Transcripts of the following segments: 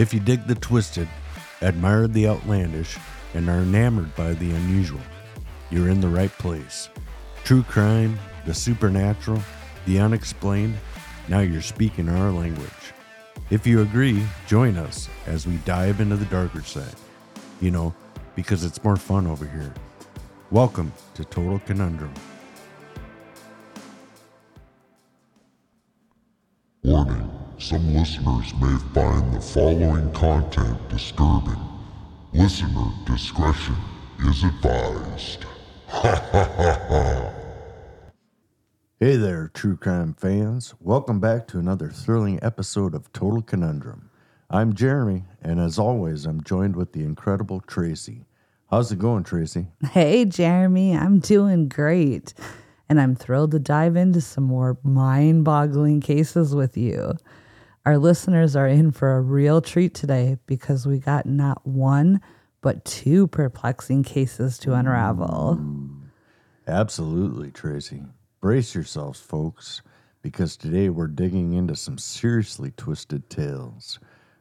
If you dig the twisted, admire the outlandish, and are enamored by the unusual, you're in the right place. True crime, the supernatural, the unexplained, now you're speaking our language. If you agree, join us as we dive into the darker side. You know, because it's more fun over here. Welcome to Total Conundrum. Warning some listeners may find the following content disturbing. Listener discretion is advised. Ha ha ha ha. Hey there, true crime fans. Welcome back to another thrilling episode of Total Conundrum. I'm Jeremy, and as always, I'm joined with the incredible Traci. How's it going, Traci? Hey, Jeremy, I'm doing great. And I'm thrilled to dive into some more mind boggling cases with you. Our listeners are in for a real treat today because we got not one, but two perplexing cases to unravel. Absolutely, Traci. Brace yourselves, folks, because today we're digging into some seriously twisted tales.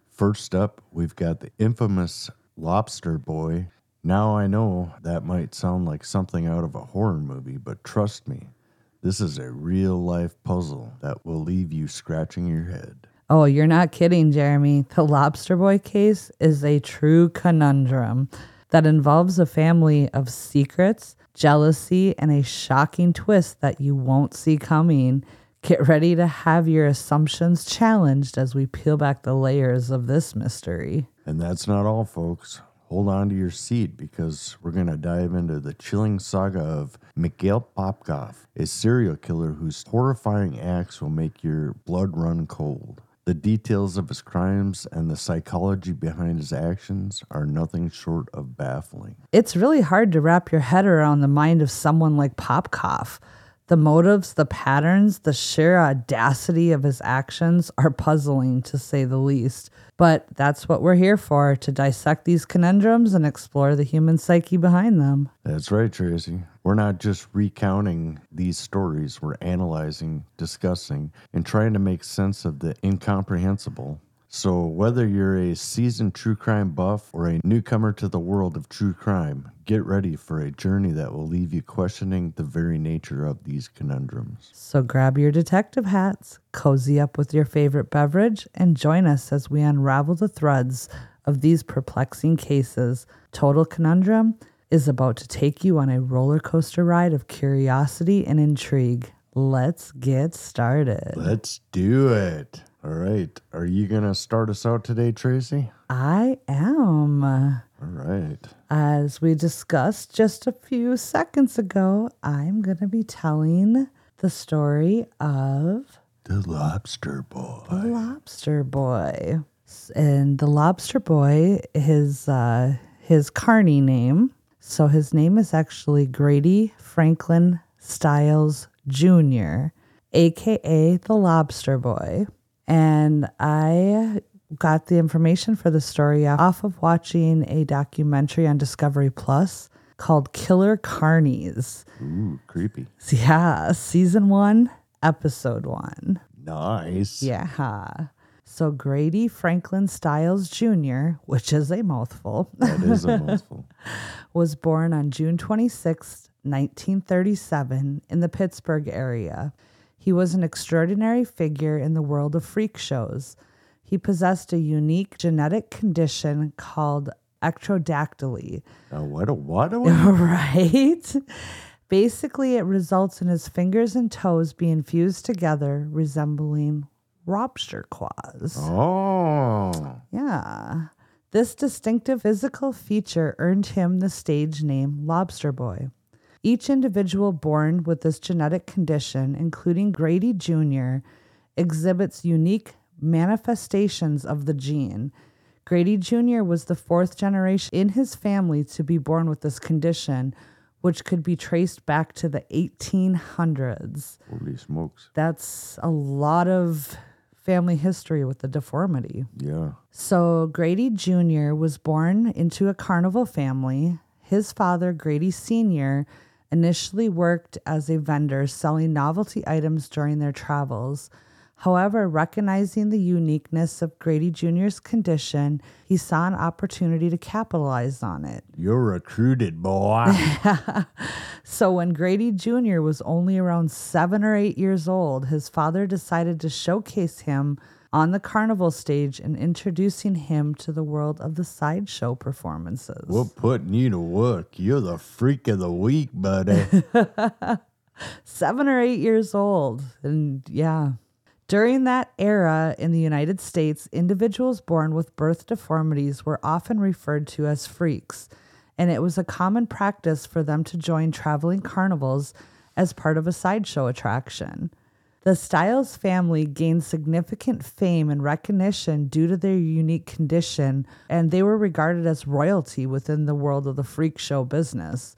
First up, we've got the infamous Lobster Boy. Now I know that might sound like something out of a horror movie, but trust me, this is a real life puzzle that will leave you scratching your head. Oh, you're not kidding, Jeremy. The Lobster Boy case is a true conundrum that involves a family of secrets, jealousy, and a shocking twist that you won't see coming. Get ready to have your assumptions challenged as we peel back the layers of this mystery. And that's not all, folks. Hold on to your seat because we're going to dive into the chilling saga of Mikhail Popkov, a serial killer whose horrifying acts will make your blood run cold. The details of his crimes and the psychology behind his actions are nothing short of baffling. It's really hard to wrap your head around the mind of someone like Popkov. The motives, the patterns, the sheer audacity of his actions are puzzling to say the least. But that's what we're here for to dissect these conundrums and explore the human psyche behind them. That's right, Traci. We're not just recounting these stories, we're analyzing, discussing, and trying to make sense of the incomprehensible. So, whether you're a seasoned true crime buff or a newcomer to the world of true crime, get ready for a journey that will leave you questioning the very nature of these conundrums. So grab your detective hats, cozy up with your favorite beverage, and join us as we unravel the threads of these perplexing cases. Total Conundrum is about to take you on a roller coaster ride of curiosity and intrigue. Let's get started. Let's do it. All right. Are you going to start us out today, Traci? I am. All right. As we discussed just a few seconds ago, I'm going to be telling the story of The Lobster Boy. the Lobster Boy. And the Lobster Boy, his uh, his carney name. So his name is actually Grady Franklin Stiles Jr., aka the Lobster Boy. And I got the information for the story off of watching a documentary on Discovery Plus called Killer Carnies. Ooh, creepy. Yeah, season one, episode one. Nice. Yeah. So Grady Franklin Stiles Jr., which is a mouthful, That is a mouthful. was born on June 26, 1937, in the Pittsburgh area. He was an extraordinary figure in the world of freak shows. He possessed a unique genetic condition called ectrodactyly, Now, what a what a right? Basically, it results in his fingers and toes being fused together, resembling lobster claws. Oh. Yeah. This distinctive physical feature earned him the stage name Lobster Boy. Each individual born with this genetic condition, including Grady Jr., exhibits unique manifestations of the gene. Grady Jr. was the fourth generation in his family to be born with this condition, which could be traced back to the 1800s. Holy smokes. That's a lot of family history with the deformity. Yeah. So, Grady Jr. was born into a carnival family. His father, Grady Sr., initially worked as a vendor selling novelty items during their travels. However, recognizing the uniqueness of Grady Jr.'s condition, he saw an opportunity to capitalize on it. You're recruited, boy. So, when Grady Jr. was only around seven or eight years old, his father decided to showcase him on the carnival stage and introducing him to the world of the sideshow performances. We're putting you to work. You're the freak of the week, buddy. seven or eight years old. And yeah. During that era in the United States, individuals born with birth deformities were often referred to as freaks, and it was a common practice for them to join traveling carnivals as part of a sideshow attraction. The Stiles family gained significant fame and recognition due to their unique condition, and they were regarded as royalty within the world of the freak show business.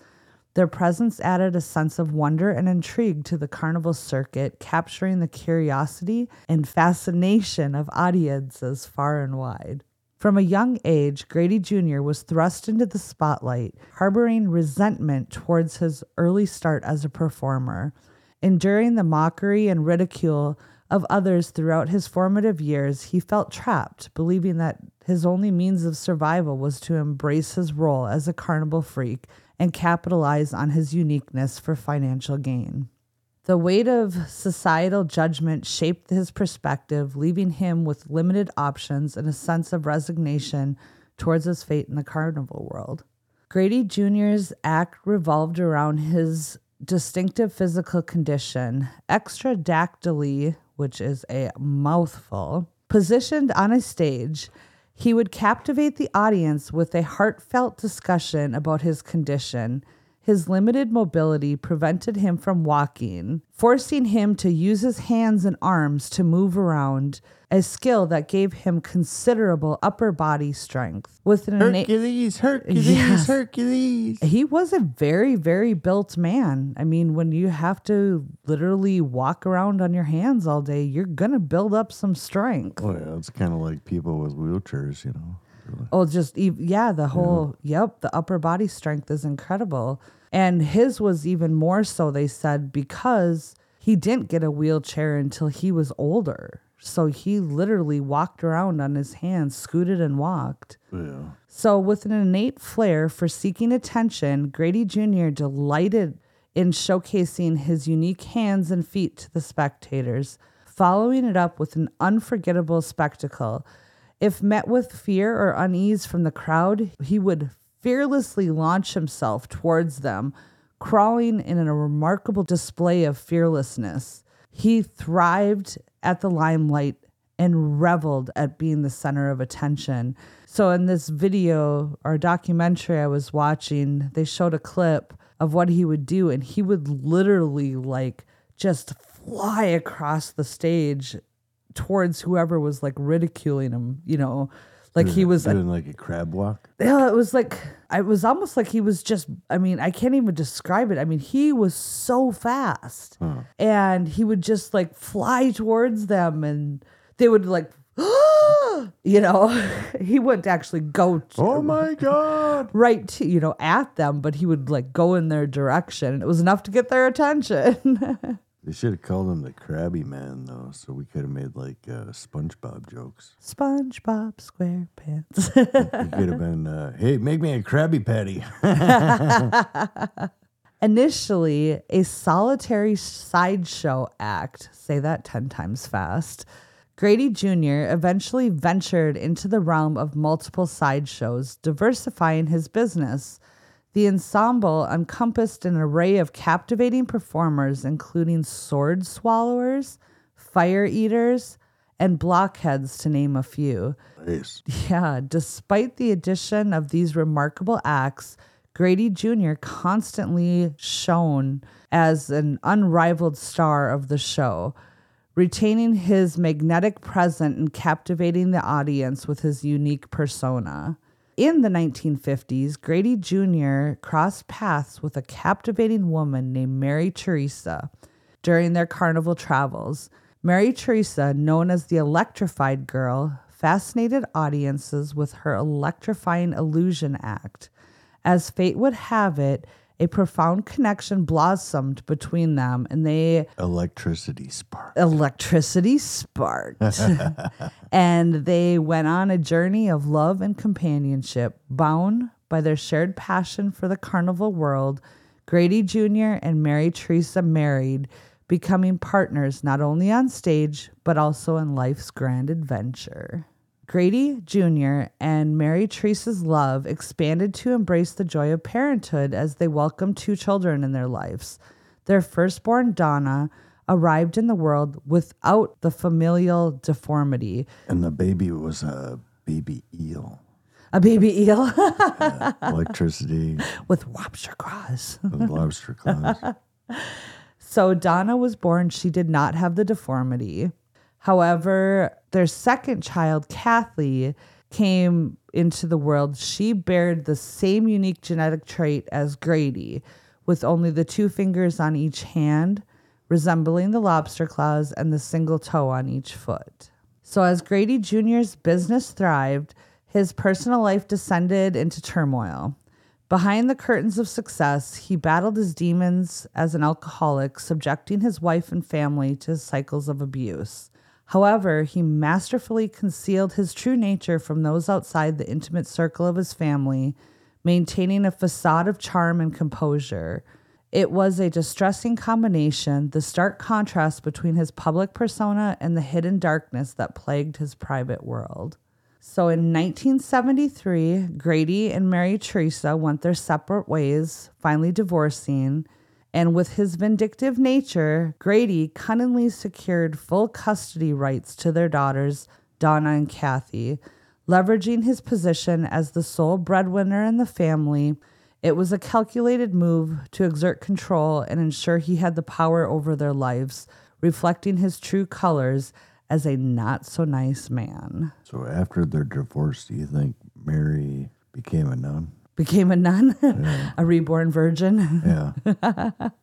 Their presence added a sense of wonder and intrigue to the carnival circuit, capturing the curiosity and fascination of audiences far and wide. From a young age, Grady Jr. was thrust into the spotlight, harboring resentment towards his early start as a performer. Enduring the mockery and ridicule of others throughout his formative years, he felt trapped, believing that his only means of survival was to embrace his role as a carnival freak and capitalize on his uniqueness for financial gain. The weight of societal judgment shaped his perspective, leaving him with limited options and a sense of resignation towards his fate in the carnival world. Grady Jr.'s act revolved around his distinctive physical condition, ectrodactyly, which is a mouthful, positioned on a stage. He would captivate the audience with a heartfelt discussion about his condition. His limited mobility prevented him from walking, forcing him to use his hands and arms to move around, a skill that gave him considerable upper body strength. With an innate- Hercules, Hercules, Yes. Hercules. he was a very, very built man. I mean, when you have to literally walk around on your hands all day, you're going to build up some strength. Oh, yeah. It's kind of like people with wheelchairs, you know. Oh, just, yeah, the whole, yep, the upper body strength is incredible. And his was even more so, they said, because he didn't get a wheelchair until he was older. So he literally walked around on his hands, scooted and walked. Yeah. So, with an innate flair for seeking attention, Grady Jr. delighted in showcasing his unique hands and feet to the spectators, following it up with an unforgettable spectacle. If met with fear or unease from the crowd, he would fearlessly launch himself towards them, crawling in a remarkable display of fearlessness. He thrived at the limelight and reveled at being the center of attention. So, in this video or documentary I was watching, they showed a clip of what he would do, and he would literally like just fly across the stage towards whoever was like ridiculing him, you know. Like he was doing like a crab walk. yeah, it was like it was almost like he was just I mean, I can't even describe it. I mean, he was so fast. And he would just like fly towards them and they would like you know, he wouldn't actually go to, Oh my God. right to, you know, at them, but he would like go in their direction. It was enough to get their attention. They should have called him the Krabby Man, though, so we could have made like uh, SpongeBob jokes. SpongeBob SquarePants. It could have been, uh, hey, make me a Krabby Patty. Initially, a solitary sideshow act, say that 10 times fast, Grady Jr. eventually ventured into the realm of multiple sideshows, diversifying his business. The ensemble encompassed an array of captivating performers, including sword swallowers, fire eaters, and blockheads, to name a few. Nice. Yeah, despite the addition of these remarkable acts, Grady Jr. constantly shone as an unrivaled star of the show, retaining his magnetic presence and captivating the audience with his unique persona. In the 1950s, Grady Jr. crossed paths with a captivating woman named Mary Teresa during their carnival travels. Mary Teresa, known as the Electrified Girl, fascinated audiences with her electrifying illusion act. As fate would have it, a profound connection blossomed between them and they Electricity spark. electricity sparked. and they went on a journey of love and companionship, bound by their shared passion for the carnival world. Grady Jr. and Mary Teresa married, becoming partners not only on stage, but also in life's grand adventure. Grady Jr. and Mary Teresa's love expanded to embrace the joy of parenthood as they welcomed two children in their lives. Their firstborn, Donna, arrived in the world without the familial deformity. And the baby was a baby eel. A baby eel Electricity with lobster claws. with lobster claws. So Donna was born, she did not have the deformity. However, their second child, Kathy, came into the world. She bared the same unique genetic trait as Grady, with only the two fingers on each hand, resembling the lobster claws, and the single toe on each foot. So, as Grady Jr.'s business thrived, his personal life descended into turmoil. Behind the curtains of success, he battled his demons as an alcoholic, subjecting his wife and family to cycles of abuse. However, he masterfully concealed his true nature from those outside the intimate circle of his family, maintaining a facade of charm and composure. It was a distressing combination, the stark contrast between his public persona and the hidden darkness that plagued his private world. So in 1973, Grady and Mary Teresa went their separate ways, finally divorcing. And with his vindictive nature, Grady cunningly secured full custody rights to their daughters, Donna and Kathy. Leveraging his position as the sole breadwinner in the family, it was a calculated move to exert control and ensure he had the power over their lives, reflecting his true colors as a not so nice man. So after their divorce, do you think Mary became a nun? Became a nun, a reborn virgin. Yeah.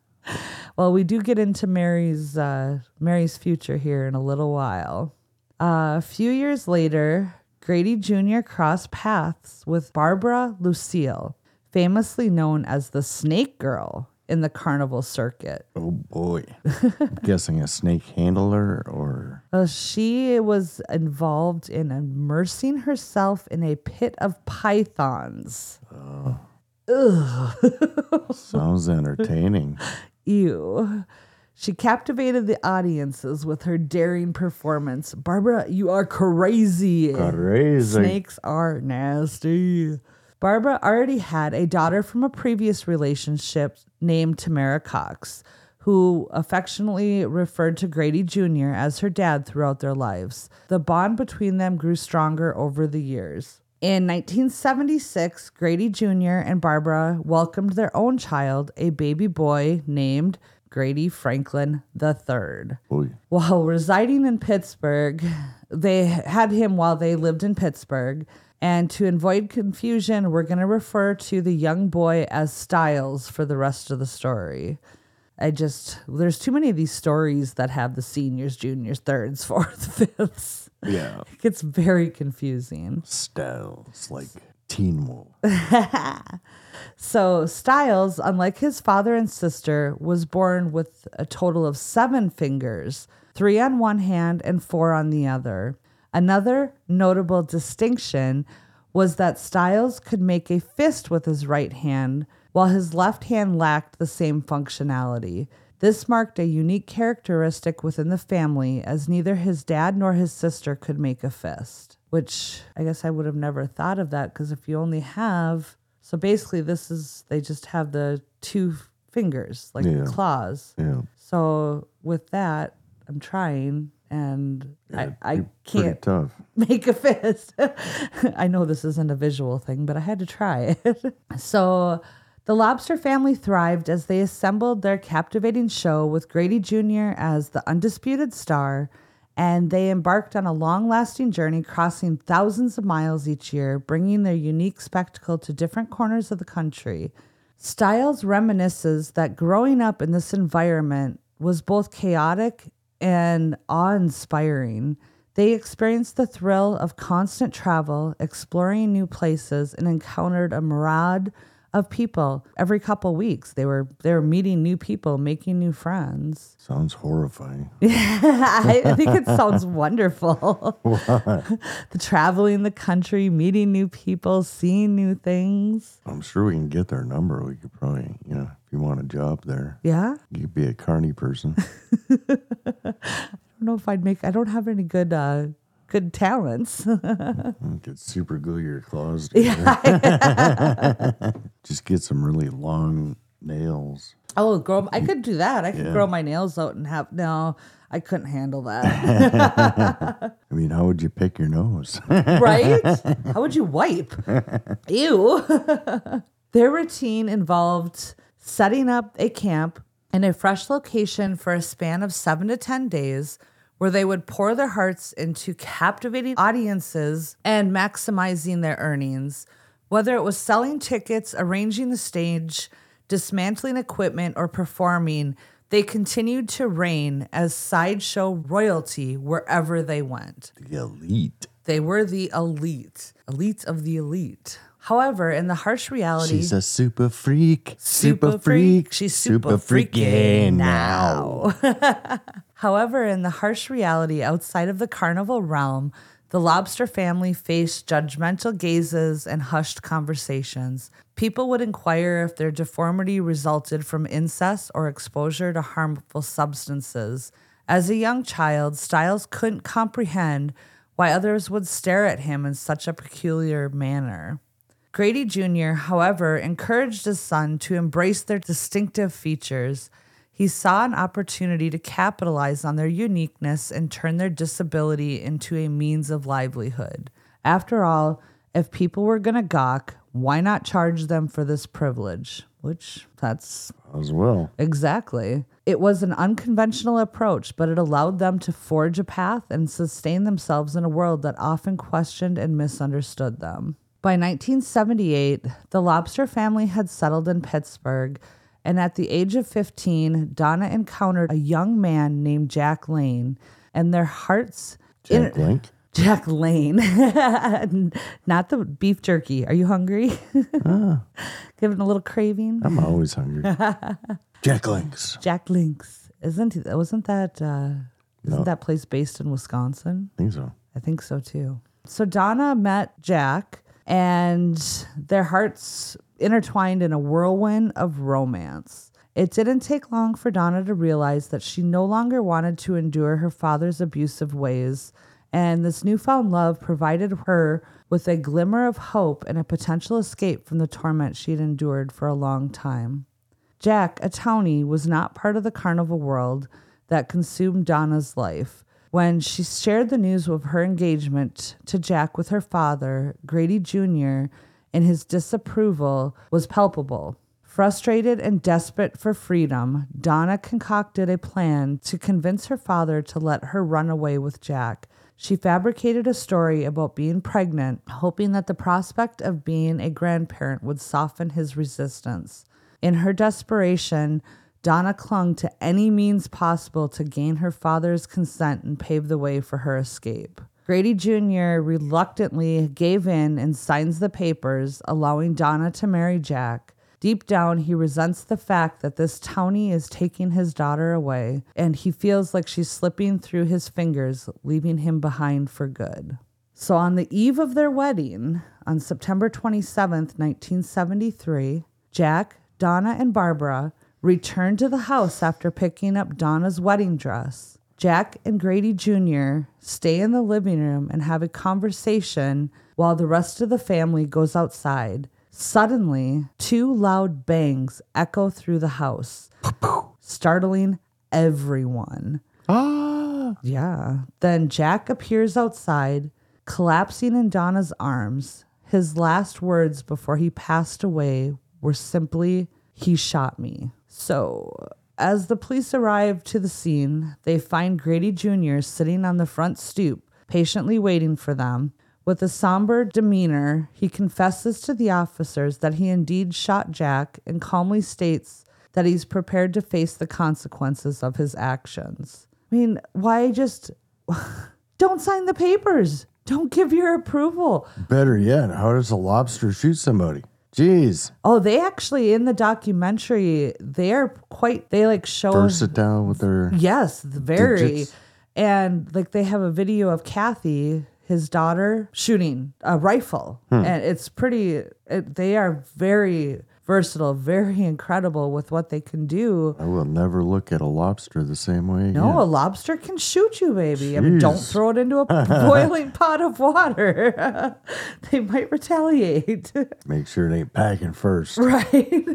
Well, we do get into Mary's uh, Mary's future here in a little while. Uh, a few years later, Grady Jr. crossed paths with Barbara Lucille, famously known as the Snake Girl in the carnival circuit. oh boy. I'm guessing a snake handler or Uh, she was involved in immersing herself in a pit of pythons. sounds entertaining. Ew. She captivated the audiences with her daring performance. Barbara, you are crazy. Crazy. Snakes are nasty. Barbara already had a daughter from a previous relationship named Tamara Cox, who affectionately referred to Grady Jr. as her dad throughout their lives. The bond between them grew stronger over the years. In 1976, Grady Jr. and Barbara welcomed their own child, a baby boy named Grady Franklin III. Boy. While residing in Pittsburgh, they had him while they lived in Pittsburgh. And to avoid confusion, we're going to refer to the young boy as Stiles for the rest of the story. I just, there's too many of these stories that have the seniors, juniors, thirds, fourths, fifths. Yeah. It gets very confusing. Stiles like Teen Wolf. So, Stiles, unlike his father and sister, was born with a total of seven fingers three on one hand and four on the other. Another notable distinction was that Stiles could make a fist with his right hand, while his left hand lacked the same functionality. This marked a unique characteristic within the family, as neither his dad nor his sister could make a fist. Which I guess I would have never thought of that because if you only have So basically, this is they just have the two fingers like Yeah. claws. Yeah. So with that, I'm trying, and I, I can't make a fist. I know this isn't a visual thing, but I had to try it. so the lobster family thrived as they assembled their captivating show with Grady Jr. as the undisputed star, and they embarked on a long lasting journey crossing thousands of miles each year, bringing their unique spectacle to different corners of the country. Stiles reminisces that growing up in this environment was both chaotic and awe inspiring. They experienced the thrill of constant travel, exploring new places, and encountered a myriad of people every couple weeks. They were they were meeting new people, making new friends. Sounds horrifying. I, I think it sounds wonderful. the traveling the country, meeting new people, seeing new things. I'm sure we can get their number. We could probably, you know, if you want a job there, Yeah. you'd be a carny person. I don't know if I'd make I don't have any good uh good talents. You could super glue your claws together. Yeah. Just get some really long nails. oh, grow I could do that. I could Yeah. grow my nails out and have no, I couldn't handle that. I mean, how would you pick your nose? right? How would you wipe? Ew. Their routine involved setting up a camp in a fresh location for a span of seven to 10 days, where they would pour their hearts into captivating audiences and maximizing their earnings. Whether it was selling tickets, arranging the stage, dismantling equipment, or performing, they continued to reign as sideshow royalty wherever they went. the elite. They were the elite, elite of the elite. However, in the harsh reality, She's a super freak. Super freak. She's super freaky now. However, in the harsh reality outside of the carnival realm, the lobster family faced judgmental gazes and hushed conversations. People would inquire if their deformity resulted from incest or exposure to harmful substances. As a young child, Stiles couldn't comprehend why others would stare at him in such a peculiar manner. Grady Jr., however, encouraged his son to embrace their distinctive features. He saw an opportunity to capitalize on their uniqueness and turn their disability into a means of livelihood. After all, if people were going to gawk, why not charge them for this privilege? Which, that's As well. Exactly. It was an unconventional approach, but it allowed them to forge a path and sustain themselves in a world that often questioned and misunderstood them. By 1978, the Lobster family had settled in Pittsburgh, and at the age of 15, Donna encountered a young man named Jack Layne, and their hearts. Jack Link. Jack Layne, not the beef jerky. Are you hungry? Giving a little craving. I'm always hungry. Jack Links. Jack Links. Isn't he, wasn't that uh isn't No. that place based in Wisconsin? I think so. I think so too. So Donna met Jack and their hearts intertwined in a whirlwind of romance. It didn't take long for Donna to realize that she no longer wanted to endure her father's abusive ways, and this newfound love provided her with a glimmer of hope and a potential escape from the torment she'd endured for a long time. Jack, a townie, was not part of the carnival world that consumed Donna's life. When she shared the news of her engagement to Jack with her father, Grady Jr., and his disapproval was palpable. Frustrated and desperate for freedom, Donna concocted a plan to convince her father to let her run away with Jack. She fabricated a story about being pregnant, hoping that the prospect of being a grandparent would soften his resistance. In her desperation, Donna clung to any means possible to gain her father's consent and pave the way for her escape. Grady Jr. reluctantly gave in and signs the papers, allowing Donna to marry Jack. Deep down, he resents the fact that this townie is taking his daughter away, and he feels like she's slipping through his fingers, leaving him behind for good. So, on the eve of their wedding, on September 27th, 1973, Jack, Donna, and Barbara returned to the house after picking up Donna's wedding dress. Jack and Grady Jr. stay in the living room and have a conversation while the rest of the family goes outside. Suddenly, two loud bangs echo through the house, startling everyone. Ah, Yeah. Then Jack appears outside, collapsing in Donna's arms. His last words before he passed away were simply, He shot me. So, as the police arrive to the scene, they find Grady Jr. sitting on the front stoop, patiently waiting for them. With a somber demeanor, he confesses to the officers that he indeed shot Jack and calmly states that he's prepared to face the consequences of his actions. I mean, why just don't sign the papers? Don't give your approval. better yet, how does a lobster shoot somebody? Jeez, Oh, they actually in the documentary, they're quite they like show versatile with their. Yes, very. Digits. And like they have a video of Kathy, his daughter, shooting a rifle. Hmm. And it's pretty, it, they are very versatile, very incredible with what they can do. I will never look at a lobster the same way. No, a lobster can shoot you, baby. I mean, don't throw it into a boiling pot of water. they might retaliate. Make sure it ain't packing first. Right.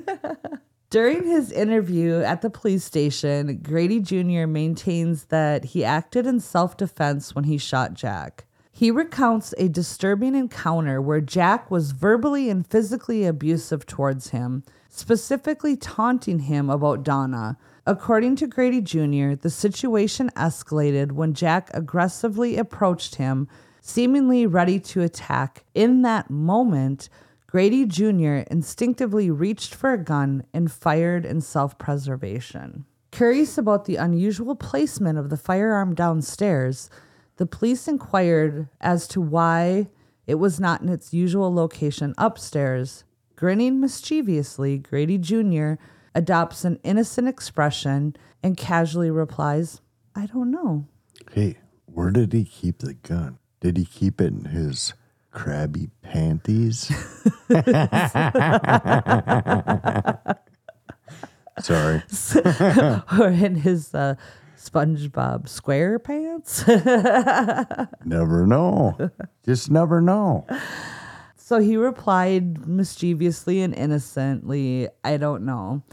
During his interview at the police station, Grady Jr. maintains that he acted in self defense when he shot Jack. He recounts a disturbing encounter where Jack was verbally and physically abusive towards him, specifically taunting him about Donna. According to Grady Jr., the situation escalated when Jack aggressively approached him, seemingly ready to attack. In that moment, Grady Jr. instinctively reached for a gun and fired in self preservation. Curious about the unusual placement of the firearm downstairs, the police inquired as to why it was not in its usual location upstairs. Grinning mischievously, Grady Jr. adopts an innocent expression and casually replies, I don't know. Hey, where did he keep the gun? Did he keep it in his crabby panties? Sorry. or in his uh, SpongeBob SquarePants. Never know. Just never know. So he replied mischievously and innocently, I don't know,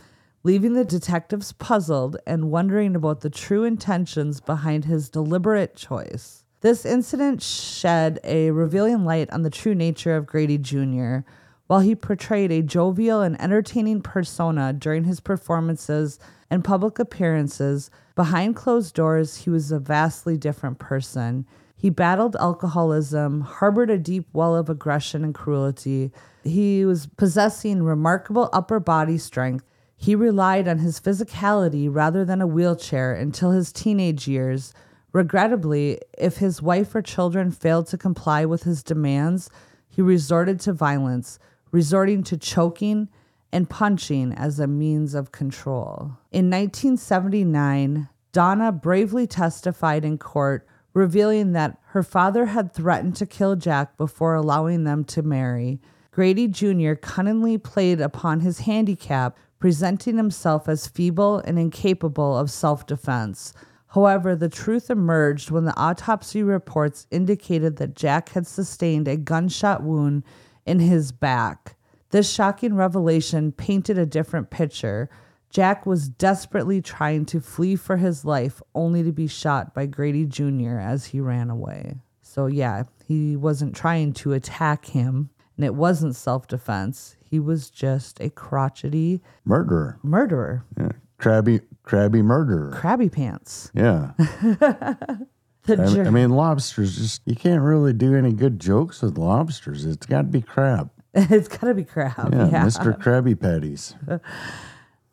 leaving the detectives puzzled and wondering about the true intentions behind his deliberate choice. This incident shed a revealing light on the true nature of Grady Jr. While he portrayed a jovial and entertaining persona during his performances and public appearances, behind closed doors, he was a vastly different person. He battled alcoholism, harbored a deep well of aggression and cruelty. He was possessing remarkable upper body strength. He relied on his physicality rather than a wheelchair until his teenage years. Regrettably, if his wife or children failed to comply with his demands, he resorted to violence, resorting to choking and punching as a means of control. In 1979, Donna bravely testified in court, revealing that her father had threatened to kill Jack before allowing them to marry. Grady Jr. cunningly played upon his handicap, presenting himself as feeble and incapable of self defense. However, the truth emerged when the autopsy reports indicated that Jack had sustained a gunshot wound in his back. This shocking revelation painted a different picture. Jack was desperately trying to flee for his life, only to be shot by Grady Jr. as he ran away. So, yeah, he wasn't trying to attack him, and it wasn't self defense. He was just a crotchety Murderer. murderer. Yeah. Crabby, crabby murderer. Crabby pants. Yeah. The I, I mean, lobsters just, you can't really do any good jokes with lobsters. It's got to be crab. it's gotta be crab. Yeah, yeah. Mr. Krabby Patties.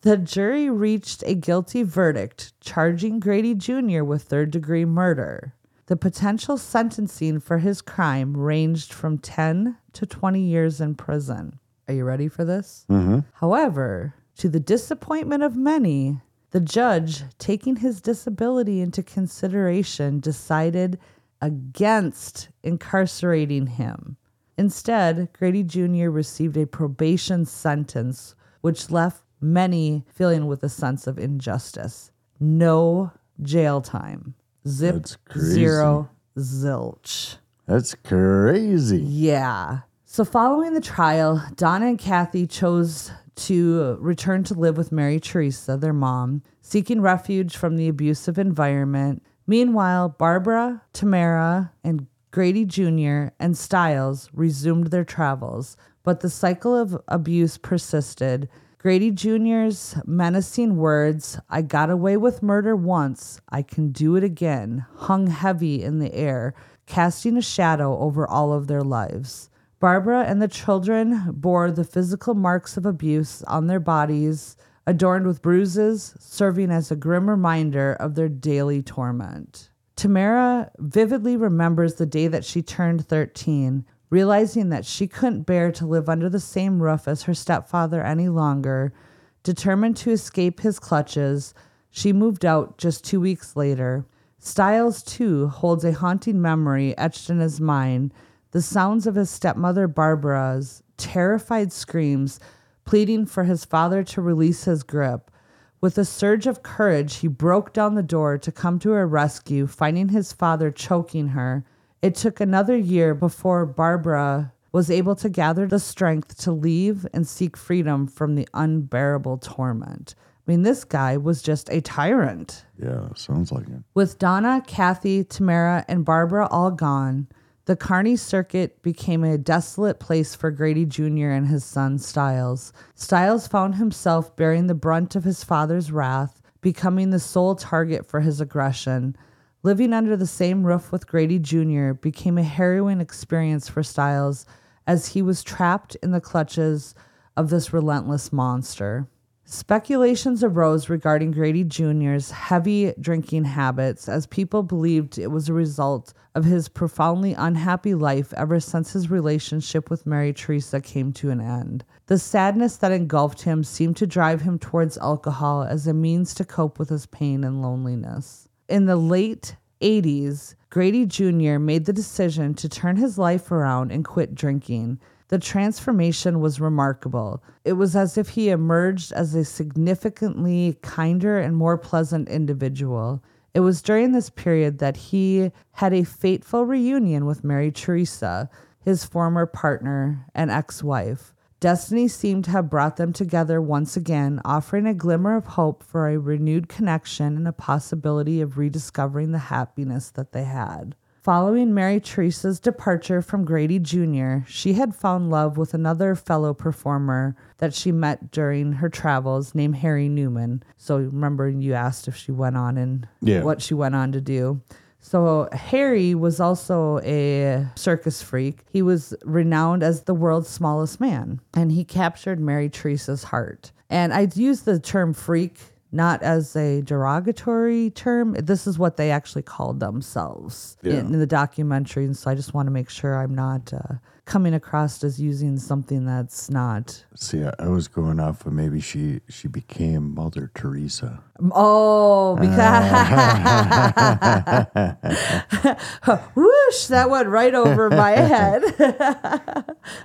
The jury reached a guilty verdict charging Grady Jr. with third degree murder. The potential sentencing for his crime ranged from 10 to 20 years in prison. Are you ready for this? Mm-hmm. However, to the disappointment of many, the judge, taking his disability into consideration, decided against incarcerating him. Instead, Grady Jr. received a probation sentence, which left many feeling with a sense of injustice. No jail time. Zip zero zilch. That's crazy. Yeah. So, following the trial, Donna and Kathy chose to return to live with Mary Teresa, their mom, seeking refuge from the abusive environment. Meanwhile, Barbara, Tamara, and Grady Jr. and Stiles resumed their travels, but the cycle of abuse persisted. Grady Jr.'s menacing words, I got away with murder once, I can do it again, hung heavy in the air, casting a shadow over all of their lives. Barbara and the children bore the physical marks of abuse on their bodies, adorned with bruises, serving as a grim reminder of their daily torment. Tamara vividly remembers the day that she turned 13, realizing that she couldn't bear to live under the same roof as her stepfather any longer. Determined to escape his clutches, she moved out just two weeks later. Stiles, too, holds a haunting memory etched in his mind the sounds of his stepmother Barbara's terrified screams, pleading for his father to release his grip. With a surge of courage, he broke down the door to come to her rescue, finding his father choking her. It took another year before Barbara was able to gather the strength to leave and seek freedom from the unbearable torment. I mean, this guy was just a tyrant. Yeah, sounds like it. With Donna, Kathy, Tamara, and Barbara all gone, the carney circuit became a desolate place for Grady Jr. and his son Stiles. Stiles found himself bearing the brunt of his father's wrath, becoming the sole target for his aggression. Living under the same roof with Grady Jr. became a harrowing experience for Stiles as he was trapped in the clutches of this relentless monster. Speculations arose regarding Grady Jr.'s heavy drinking habits as people believed it was a result of his profoundly unhappy life ever since his relationship with Mary Teresa came to an end. The sadness that engulfed him seemed to drive him towards alcohol as a means to cope with his pain and loneliness. In the late 80s, Grady Jr. made the decision to turn his life around and quit drinking. The transformation was remarkable. It was as if he emerged as a significantly kinder and more pleasant individual. It was during this period that he had a fateful reunion with Mary Teresa, his former partner and ex wife. Destiny seemed to have brought them together once again, offering a glimmer of hope for a renewed connection and a possibility of rediscovering the happiness that they had. Following Mary Teresa's departure from Grady Jr., she had found love with another fellow performer that she met during her travels named Harry Newman. So remember you asked if she went on and Yeah. what she went on to do. So Harry was also a circus freak. He was renowned as the world's smallest man, and he captured Mary Teresa's heart. And I'd use the term freak not as a derogatory term. This is what they actually called themselves Yeah. in, in the documentary. And so I just want to make sure I'm not uh, coming across as using something that's not. See, I, I was going off of maybe she she became Mother Teresa. Oh, because whoosh, that went right over my head.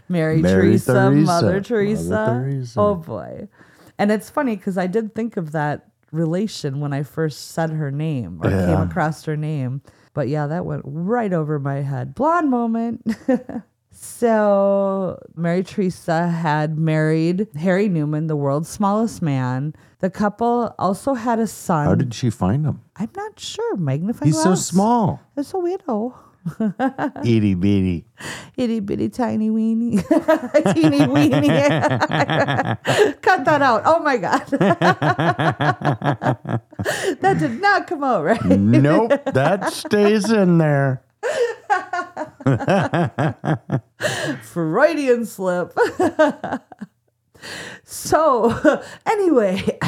Mary, Mary Teresa, Teresa, Mother Mother Teresa. Teresa. Oh boy. And it's funny because I did think of that relation when I first said her name or came across her name. But yeah, that went right over my head. Blonde moment. So, Mary Teresa had married Harry Newman, the world's smallest man. The couple also had a son. How did she find him? I'm not sure. Magnifying He's so small. It's a widow. Itty bitty. Itty bitty tiny weeny. Teeny weeny. Cut that out. Oh my God. that did not come out right. nope, that stays in there. Freudian slip. so, anyway,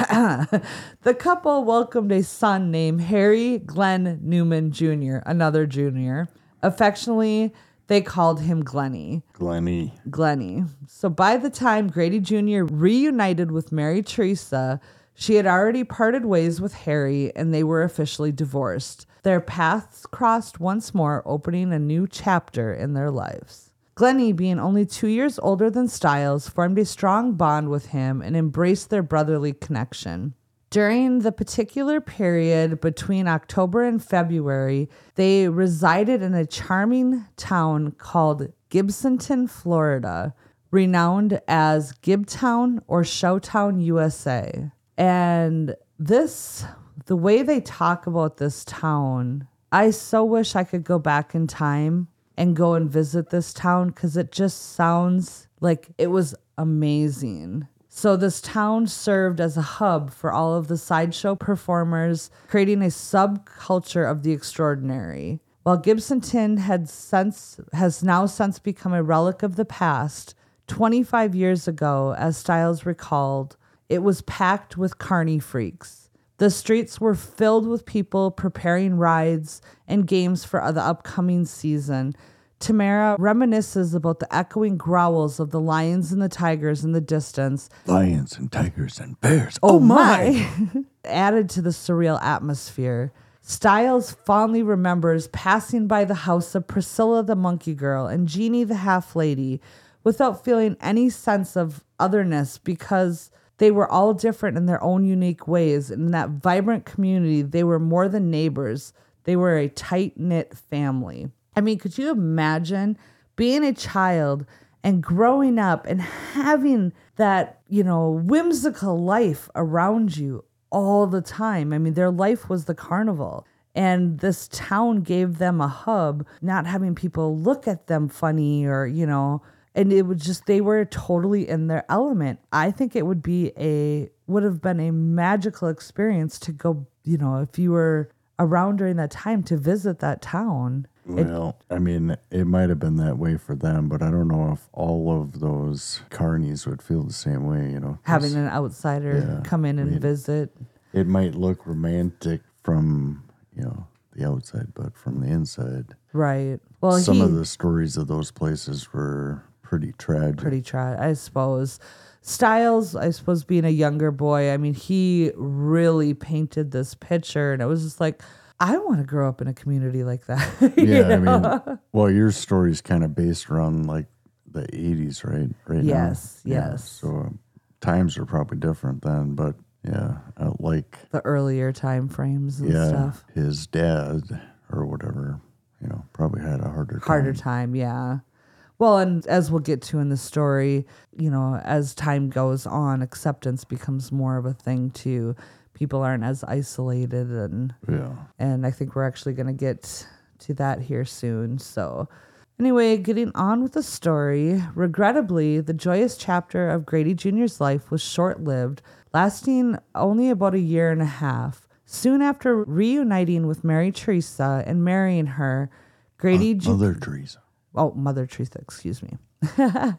the couple welcomed a son named Harry Glenn Newman Jr., another junior. Affectionately, they called him Glenny. Glenny. Glenny. So by the time Grady Jr. reunited with Mary Teresa, she had already parted ways with Harry and they were officially divorced. Their paths crossed once more, opening a new chapter in their lives. Glenny, being only two years older than Stiles, formed a strong bond with him and embraced their brotherly connection. During the particular period between October and February, they resided in a charming town called Gibsonton, Florida, renowned as Gibtown or Showtown, USA. And this, the way they talk about this town, I so wish I could go back in time and go and visit this town because it just sounds like it was amazing. So, this town served as a hub for all of the sideshow performers, creating a subculture of the extraordinary. While Gibsonton had since, has now since become a relic of the past, 25 years ago, as Stiles recalled, it was packed with carny freaks. The streets were filled with people preparing rides and games for the upcoming season. Tamara reminisces about the echoing growls of the lions and the tigers in the distance Lions and tigers and bears. Oh, oh my! Added to the surreal atmosphere. Stiles fondly remembers passing by the house of Priscilla the monkey girl and Jeannie the half lady without feeling any sense of otherness because they were all different in their own unique ways. In that vibrant community, they were more than neighbors, they were a tight knit family. I mean, could you imagine being a child and growing up and having that, you know, whimsical life around you all the time? I mean, their life was the carnival. And this town gave them a hub, not having people look at them funny or, you know, and it was just they were totally in their element. I think it would be a would have been a magical experience to go, you know, if you were around during that time to visit that town. Well, I mean, it might have been that way for them, but I don't know if all of those carnies would feel the same way, you know. Having an outsider Yeah, come in and mean- visit. it might look romantic from, you know, the outside, but from the inside, Right. Well, some he, of the stories of those places were pretty tragic. pretty tragic, I suppose. Stiles, I suppose, being a younger boy, I mean, he really painted this picture, and it was just like, I want to grow up in a community like that. yeah, I mean, well, your story's kind of based around like the 80s, right? Right Yes, now. Yeah, yes. So um, times are probably different then, but yeah, I like the earlier time frames and yeah, stuff. his dad or whatever, you know, probably had a harder Harder time. time, yeah. Well, and as we'll get to in the story, you know, as time goes on, acceptance becomes more of a thing too. People aren't as isolated and Yeah. and I think we're actually going to get to that here soon. So, anyway, getting on with the story. Regrettably, the joyous chapter of Grady Jr.'s life was short lived, lasting only about a year and a half. Soon after reuniting with Mary Teresa and marrying her, Grady uh, Jr. Mother Teresa. Oh, Mother Teresa, excuse me.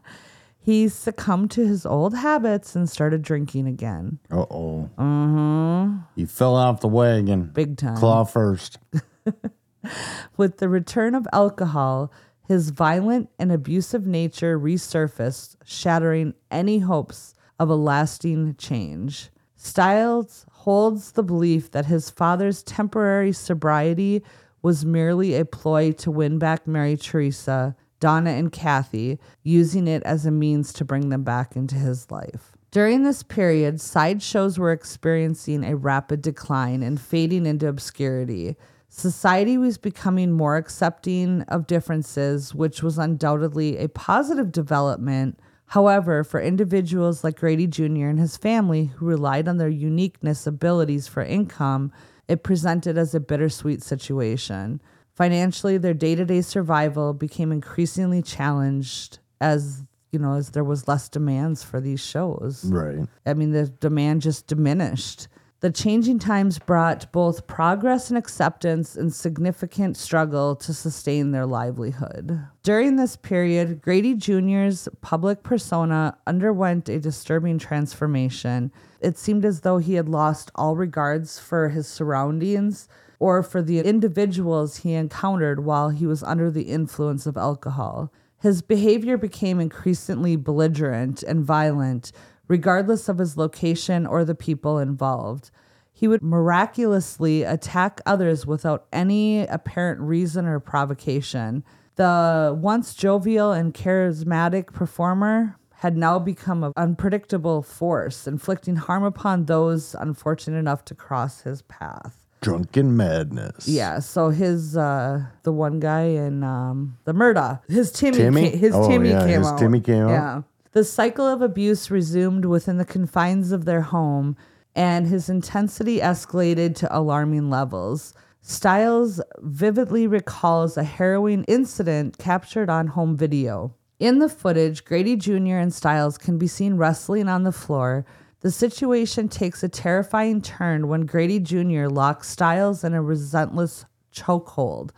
he succumbed to his old habits and started drinking again. Uh oh. Mm-hmm. He fell off the wagon. Big time. Claw first. With the return of alcohol, his violent and abusive nature resurfaced, shattering any hopes of a lasting change. Stiles holds the belief that his father's temporary sobriety was merely a ploy to win back Mary Teresa, Donna, and Kathy, using it as a means to bring them back into his life. During this period, sideshows were experiencing a rapid decline and fading into obscurity. Society was becoming more accepting of differences, which was undoubtedly a positive development. However, for individuals like Grady Jr. and his family who relied on their uniqueness abilities for income, it presented as a bittersweet situation. Financially, their day-to-day survival became increasingly challenged as, you know, as there was less demands for these shows. Right. I mean, the demand just diminished. The changing times brought both progress and acceptance and significant struggle to sustain their livelihood. During this period, Grady Jr.'s public persona underwent a disturbing transformation. It seemed as though he had lost all regards for his surroundings or for the individuals he encountered while he was under the influence of alcohol. His behavior became increasingly belligerent and violent, regardless of his location or the people involved. He would miraculously attack others without any apparent reason or provocation. The once jovial and charismatic performer had now become an unpredictable force, inflicting harm upon those unfortunate enough to cross his path. Drunken madness. Yeah, so his uh the one guy in um the Murda, his Timmy, Timmy? ca- his Oh, Timmy yeah, came his. Timmy came out. Yeah. The cycle of abuse resumed within the confines of their home and his intensity escalated to alarming levels. Stiles vividly recalls a harrowing incident captured on home video. In the footage, Grady Jr. and Stiles can be seen wrestling on the floor. The situation takes a terrifying turn when Grady Jr. locks Stiles in a relentless chokehold.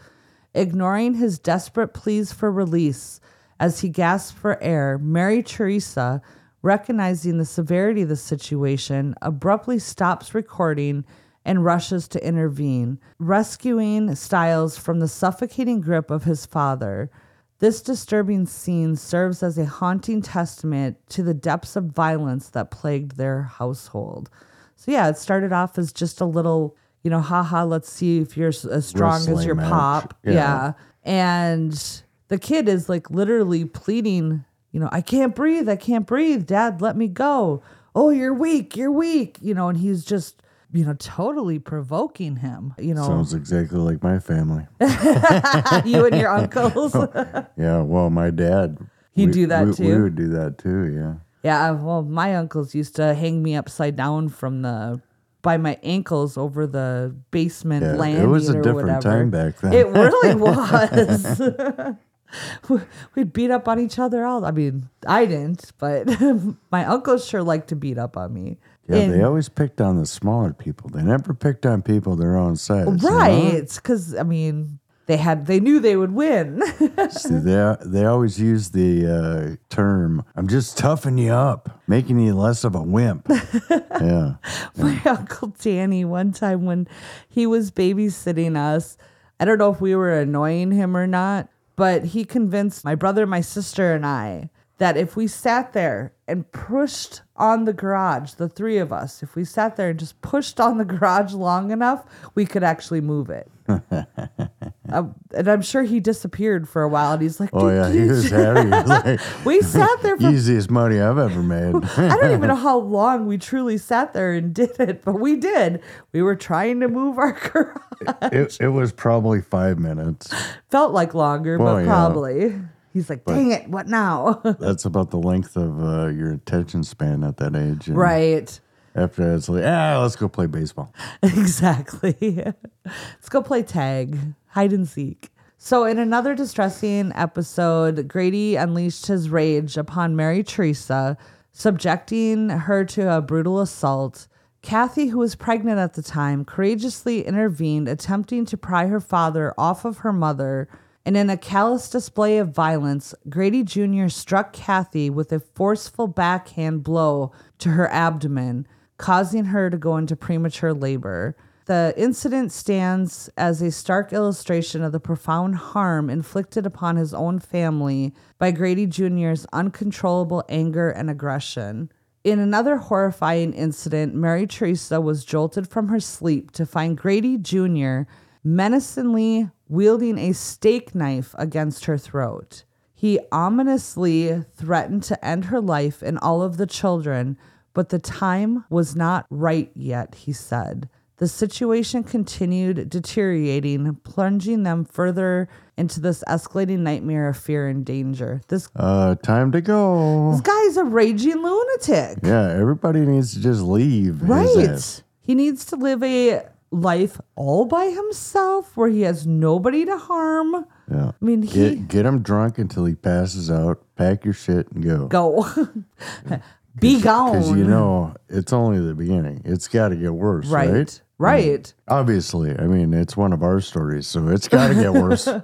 Ignoring his desperate pleas for release as he gasps for air, Mary Teresa, recognizing the severity of the situation, abruptly stops recording and rushes to intervene, rescuing Stiles from the suffocating grip of his father. This disturbing scene serves as a haunting testament to the depths of violence that plagued their household. So, yeah, it started off as just a little, you know, haha, let's see if you're as strong as your match. pop. Yeah. yeah. And the kid is like literally pleading, you know, I can't breathe. I can't breathe. Dad, let me go. Oh, you're weak. You're weak. You know, and he's just, you know, totally provoking him, you know, Sounds exactly like my family. you and your uncles. Oh, yeah, well, my dad. He'd we- do that we- We would do that too, yeah. Yeah, well, my uncles used to hang me upside down from the by my ankles over the basement Yeah, it was a or different whatever. time back then. It really was. We'd beat up on each other all. I mean, I didn't, but my uncles sure liked to beat up on me. Yeah, And- they always picked on the smaller people. They never picked on people their own size. you know? right? Because I mean, they had they knew they would win. They, they always use the uh, term, I'm just toughing you up, making you less of a wimp. yeah. my uncle Danny one time when he was babysitting us. I don't know if we were annoying him or not, but he convinced my brother, my sister, and I that if we sat there and pushed on the garage, the three of us, if we sat there and just pushed on the garage long enough, we could actually move it. Uh, and I'm sure he disappeared for a while, and he's like, Oh, yeah. He was happy. He was like, we sat there for easiest money I've ever made. I don't even know how long we truly sat there and did it, but we did. We were trying to move our garage. it, it was probably five minutes. Felt like longer, Well, but yeah. probably. He's like, dang it, what now? That's about the length of uh, your attention span at that age. And right. After it's like, ah, let's go play baseball. Exactly. Let's go play tag, hide and seek. So, in another distressing episode, Grady unleashed his rage upon Mary Teresa, subjecting her to a brutal assault. Kathy, who was pregnant at the time, courageously intervened, attempting to pry her father off of her mother. And in a callous display of violence, Grady Jr. struck Kathy with a forceful backhand blow to her abdomen, causing her to go into premature labor. The incident stands as a stark illustration of the profound harm inflicted upon his own family by Grady Jr.'s uncontrollable anger and aggression. In another horrifying incident, Mary Teresa was jolted from her sleep to find Grady Jr. menacingly wielding a steak knife against her throat. He ominously threatened to end her life and all of the children, but the time was not right yet, he said. The situation continued deteriorating, plunging them further into this escalating nightmare of fear and danger. This, Uh, time to go. this guy's a raging lunatic. Yeah, everybody needs to just leave. Right. He needs to live a life all by himself where he has nobody to harm. Yeah. I mean, he Get, get him drunk until he passes out. Pack your shit and go. go. Be gone. Because you know it's only the beginning. It's got to get worse, right? right. Right. Obviously, I mean it's one of our stories, so it's got to get worse.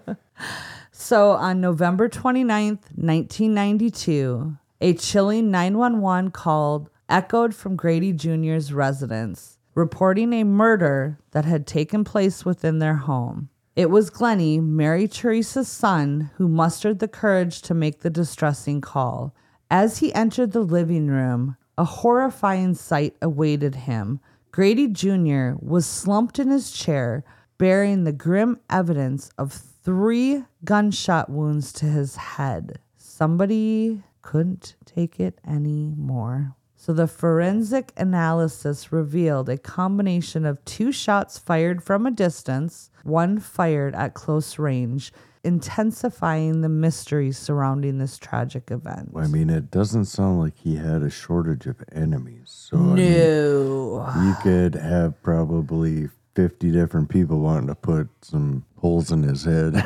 So on November 29th, 1992, a chilling 911 call echoed from Grady Jr.'s residence, reporting a murder that had taken place within their home. It was Glennie, Mary Teresa's son, who mustered the courage to make the distressing call. As he entered the living room, a horrifying sight awaited him. Grady Jr. was slumped in his chair, bearing the grim evidence of three gunshot wounds to his head. Somebody couldn't take it anymore. So the forensic analysis revealed a combination of two shots fired from a distance, one fired at close range, intensifying the mystery surrounding this tragic event. I mean, it doesn't sound like he had a shortage of enemies. So I mean, No. you could have probably 50 different people wanting to put some holes in his head.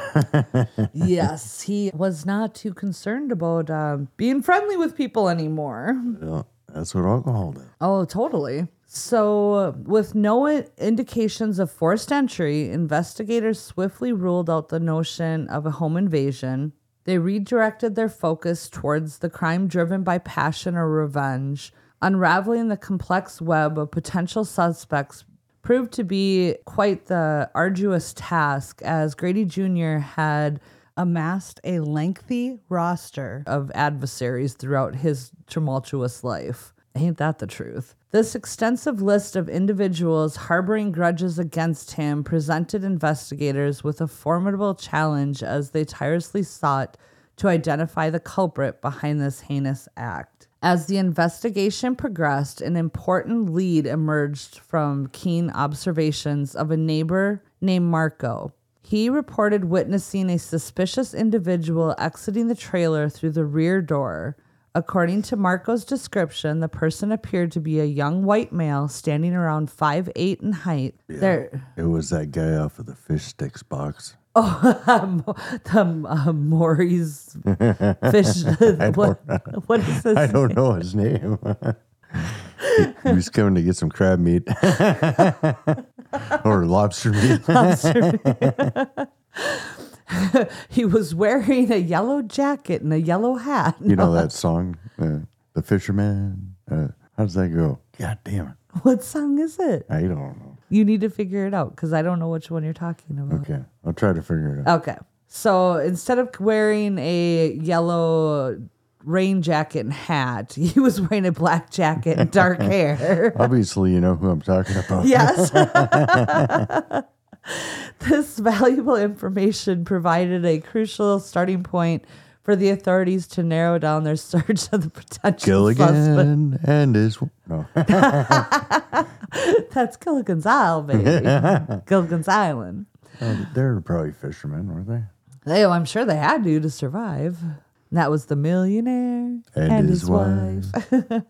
yes, he was not too concerned about um, being friendly with people anymore. yeah, that's what alcohol does. Oh, totally. So, with no indications of forced entry, investigators swiftly ruled out the notion of a home invasion. They redirected their focus towards the crime driven by passion or revenge. Unraveling the complex web of potential suspects proved to be quite the arduous task, as Grady Jr. had amassed a lengthy roster of adversaries throughout his tumultuous life. Ain't that the truth? This extensive list of individuals harboring grudges against him presented investigators with a formidable challenge as they tirelessly sought to identify the culprit behind this heinous act. As the investigation progressed, an important lead emerged from keen observations of a neighbor named Marco. He reported witnessing a suspicious individual exiting the trailer through the rear door. According to Marco's description, the person appeared to be a young white male standing around 5'8 in height. There, It was that guy off of the fish sticks box. oh, the uh, Maury's fish. what, what is this? I don't know his name. he, he was coming to get some crab meat or lobster meat. He was wearing a yellow jacket and a yellow hat. You know that song, uh, "The Fisherman." Uh, how does that go? God damn it! What song is it? I don't know. You need to figure it out because I don't know which one you're talking about. Okay, I'll try to figure it out. Okay. So instead of wearing a yellow rain jacket and hat, he was wearing a black jacket and dark hair. Obviously, you know who I'm talking about. Yes. this valuable information provided a crucial starting point for the authorities to narrow down their search of the potential suspect. And his no. That's Gilligan's Island, baby. Gilligan's Island. Um, they're probably fishermen, were they? They, oh, I'm sure they had to to survive. And that was the millionaire and, his, wife, the,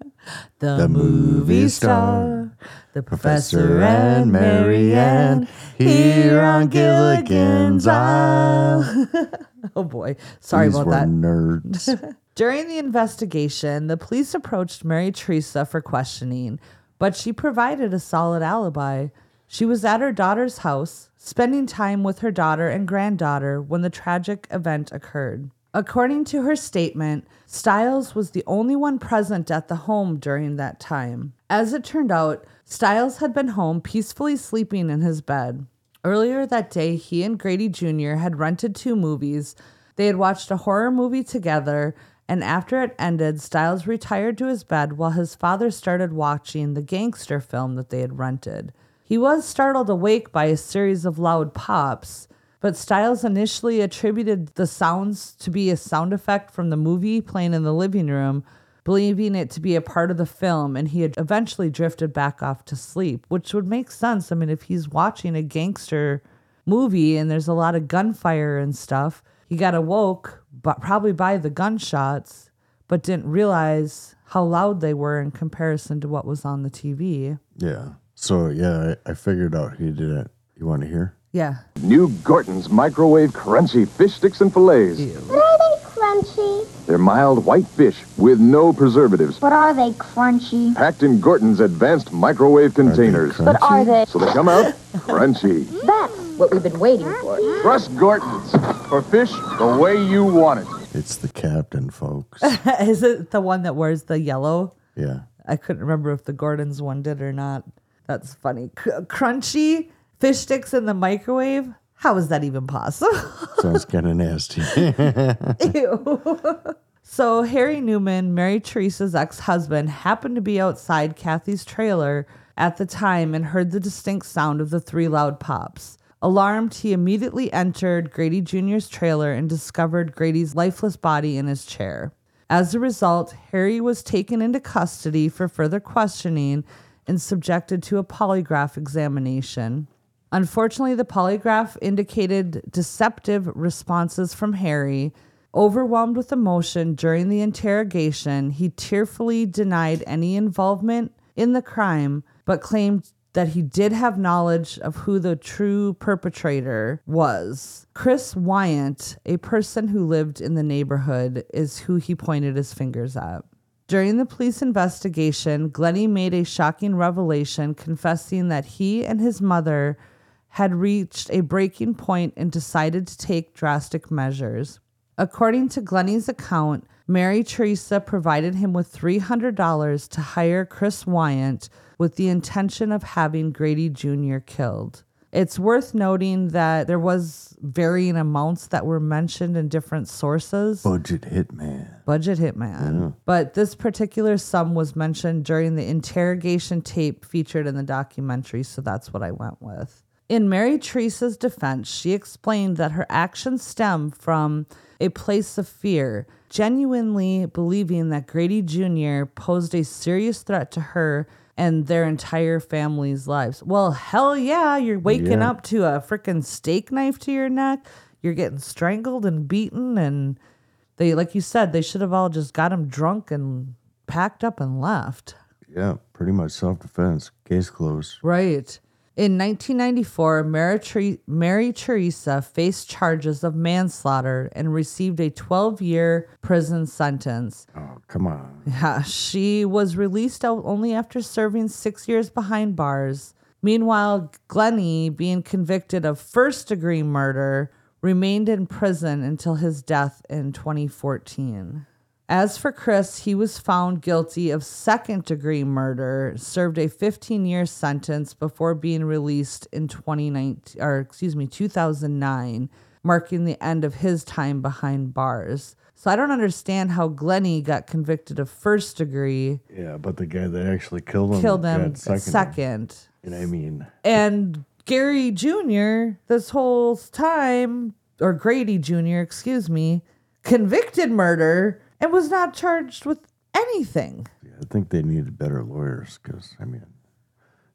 The movie star, the professor and and Marianne here on Gilligan's Isle. oh boy, sorry These about were that. nerds. During the investigation, the police approached Mary Teresa for questioning, but she provided a solid alibi. She was at her daughter's house, spending time with her daughter and granddaughter when the tragic event occurred. According to her statement, Stiles was the only one present at the home during that time. As it turned out, Stiles had been home peacefully sleeping in his bed. Earlier that day, he and Grady Jr. had rented two movies. They had watched a horror movie together, and after it ended, Stiles retired to his bed while his father started watching the gangster film that they had rented. He was startled awake by a series of loud pops, but Stiles initially attributed the sounds to be a sound effect from the movie playing in the living room, believing it to be a part of the film, and he had eventually drifted back off to sleep, which would make sense. I mean, if he's watching a gangster movie and there's a lot of gunfire and stuff, he got awoke, but probably by the gunshots, but didn't realize how loud they were in comparison to what was on the TV. yeah. So yeah, I, I figured out who did it. You want to hear? Yeah. New Gorton's microwave crunchy fish sticks and fillets. But are they crunchy? They're mild white fish with no preservatives, But are they crunchy? packed in Gorton's advanced microwave containers. crunchy? But are they? So they come out crunchy. That's what we've been waiting for. Trust Gorton's for fish the way you want it. It's the captain, folks. Is it the one that wears the yellow? yeah. I couldn't remember if the Gorton's one did or not. That's funny. Cr- crunchy fish sticks in the microwave? How is that even possible? Sounds kind of nasty. Ew. so, Harry Newman, Mary Teresa's ex husband, happened to be outside Kathy's trailer at the time and heard the distinct sound of the three loud pops. Alarmed, he immediately entered Grady Jr.'s trailer and discovered Grady's lifeless body in his chair. As a result, Harry was taken into custody for further questioning and subjected to a polygraph examination. Unfortunately, the polygraph indicated deceptive responses from Harry. Overwhelmed with emotion during the interrogation, he tearfully denied any involvement in the crime, but claimed that he did have knowledge of who the true perpetrator was. Chris Wyant, a person who lived in the neighborhood, is who he pointed his fingers at. During the police investigation, Glennie made a shocking revelation confessing that he and his mother had reached a breaking point and decided to take drastic measures. According to Glennie's account, Mary Teresa provided him with $300 to hire Chris Wyant with the intention of having Grady Jr. killed. It's worth noting that there was varying amounts that were mentioned in different sources. Budget hitman. Budget hitman. But this particular sum was mentioned during the interrogation tape featured in the documentary, so that's what I went with. In Mary Teresa's defense, she explained that her actions stem from a place of fear, genuinely believing that Grady Jr. posed a serious threat to her and their entire family's lives. Well, hell yeah, you're waking Yeah. up to a freaking steak knife to your neck. You're getting strangled and beaten and they like you said, they should have all just got him drunk and packed up and left. Yeah, pretty much self defense. Case closed. Right. In 1994, Mary, Ther- Mary Teresa faced charges of manslaughter and received a 12 year prison sentence. Oh, come on. Yeah, she was released out only after serving six years behind bars. Meanwhile, Glennie, being convicted of first degree murder, remained in prison until his death in 2014. As for Chris, he was found guilty of second degree murder, served a 15 year sentence before being released in 2019 or excuse me, 2009, marking the end of his time behind bars. So I don't understand how Glennie got convicted of first degree, Yeah, but the guy that actually killed him killed him second. second. And I mean, And Gary Jr., this whole time, or Grady Jr., excuse me, convicted murder and was not charged with anything. I think they needed better lawyers because, I mean,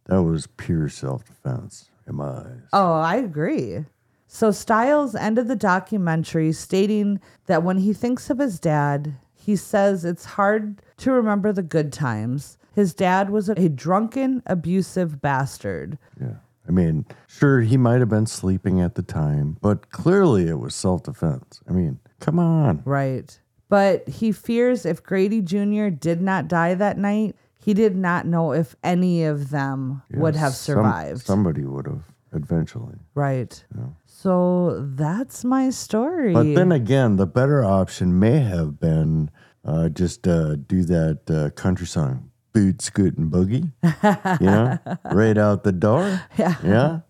that was pure self defense in my eyes. Oh, I agree. So Stiles ended the documentary stating that when he thinks of his dad, he says it's hard to remember the good times. His dad was a drunken, abusive bastard. Yeah. I mean, sure, he might have been sleeping at the time, but clearly it was self defense. I mean, come on. Right. But he fears if Grady Jr. did not die that night, he did not know if any of them would Yeah, have some- survived. somebody would have eventually. right. So that's my story. But then again, the better option may have been uh, just uh, do that uh, country song, Boot, Scoot, and Boogie. you know, right out the door. Yeah. Yeah.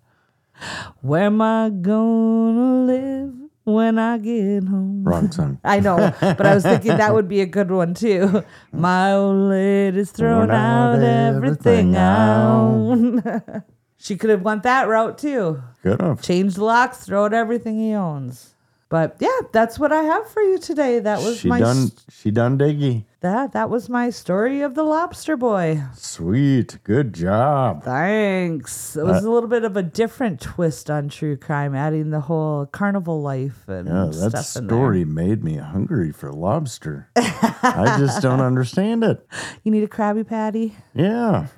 Where am I gonna live when I get home? Wrong song. I know, but I was thinking that would be a good one too. My old lady's thrown out out everything everything out. she could have went that route too. Good enough. Change the locks, throw out everything he owns. But yeah, that's what I have for you today. That was She my done. s- She done diggy. That that was my story of the lobster boy. Sweet. Good job. Thanks. It was uh, a little bit of a different twist on true crime, adding the whole carnival life and Yeah, that stuff in there. story made me hungry for lobster. I just don't understand it. You need a Krabby Patty? Yeah.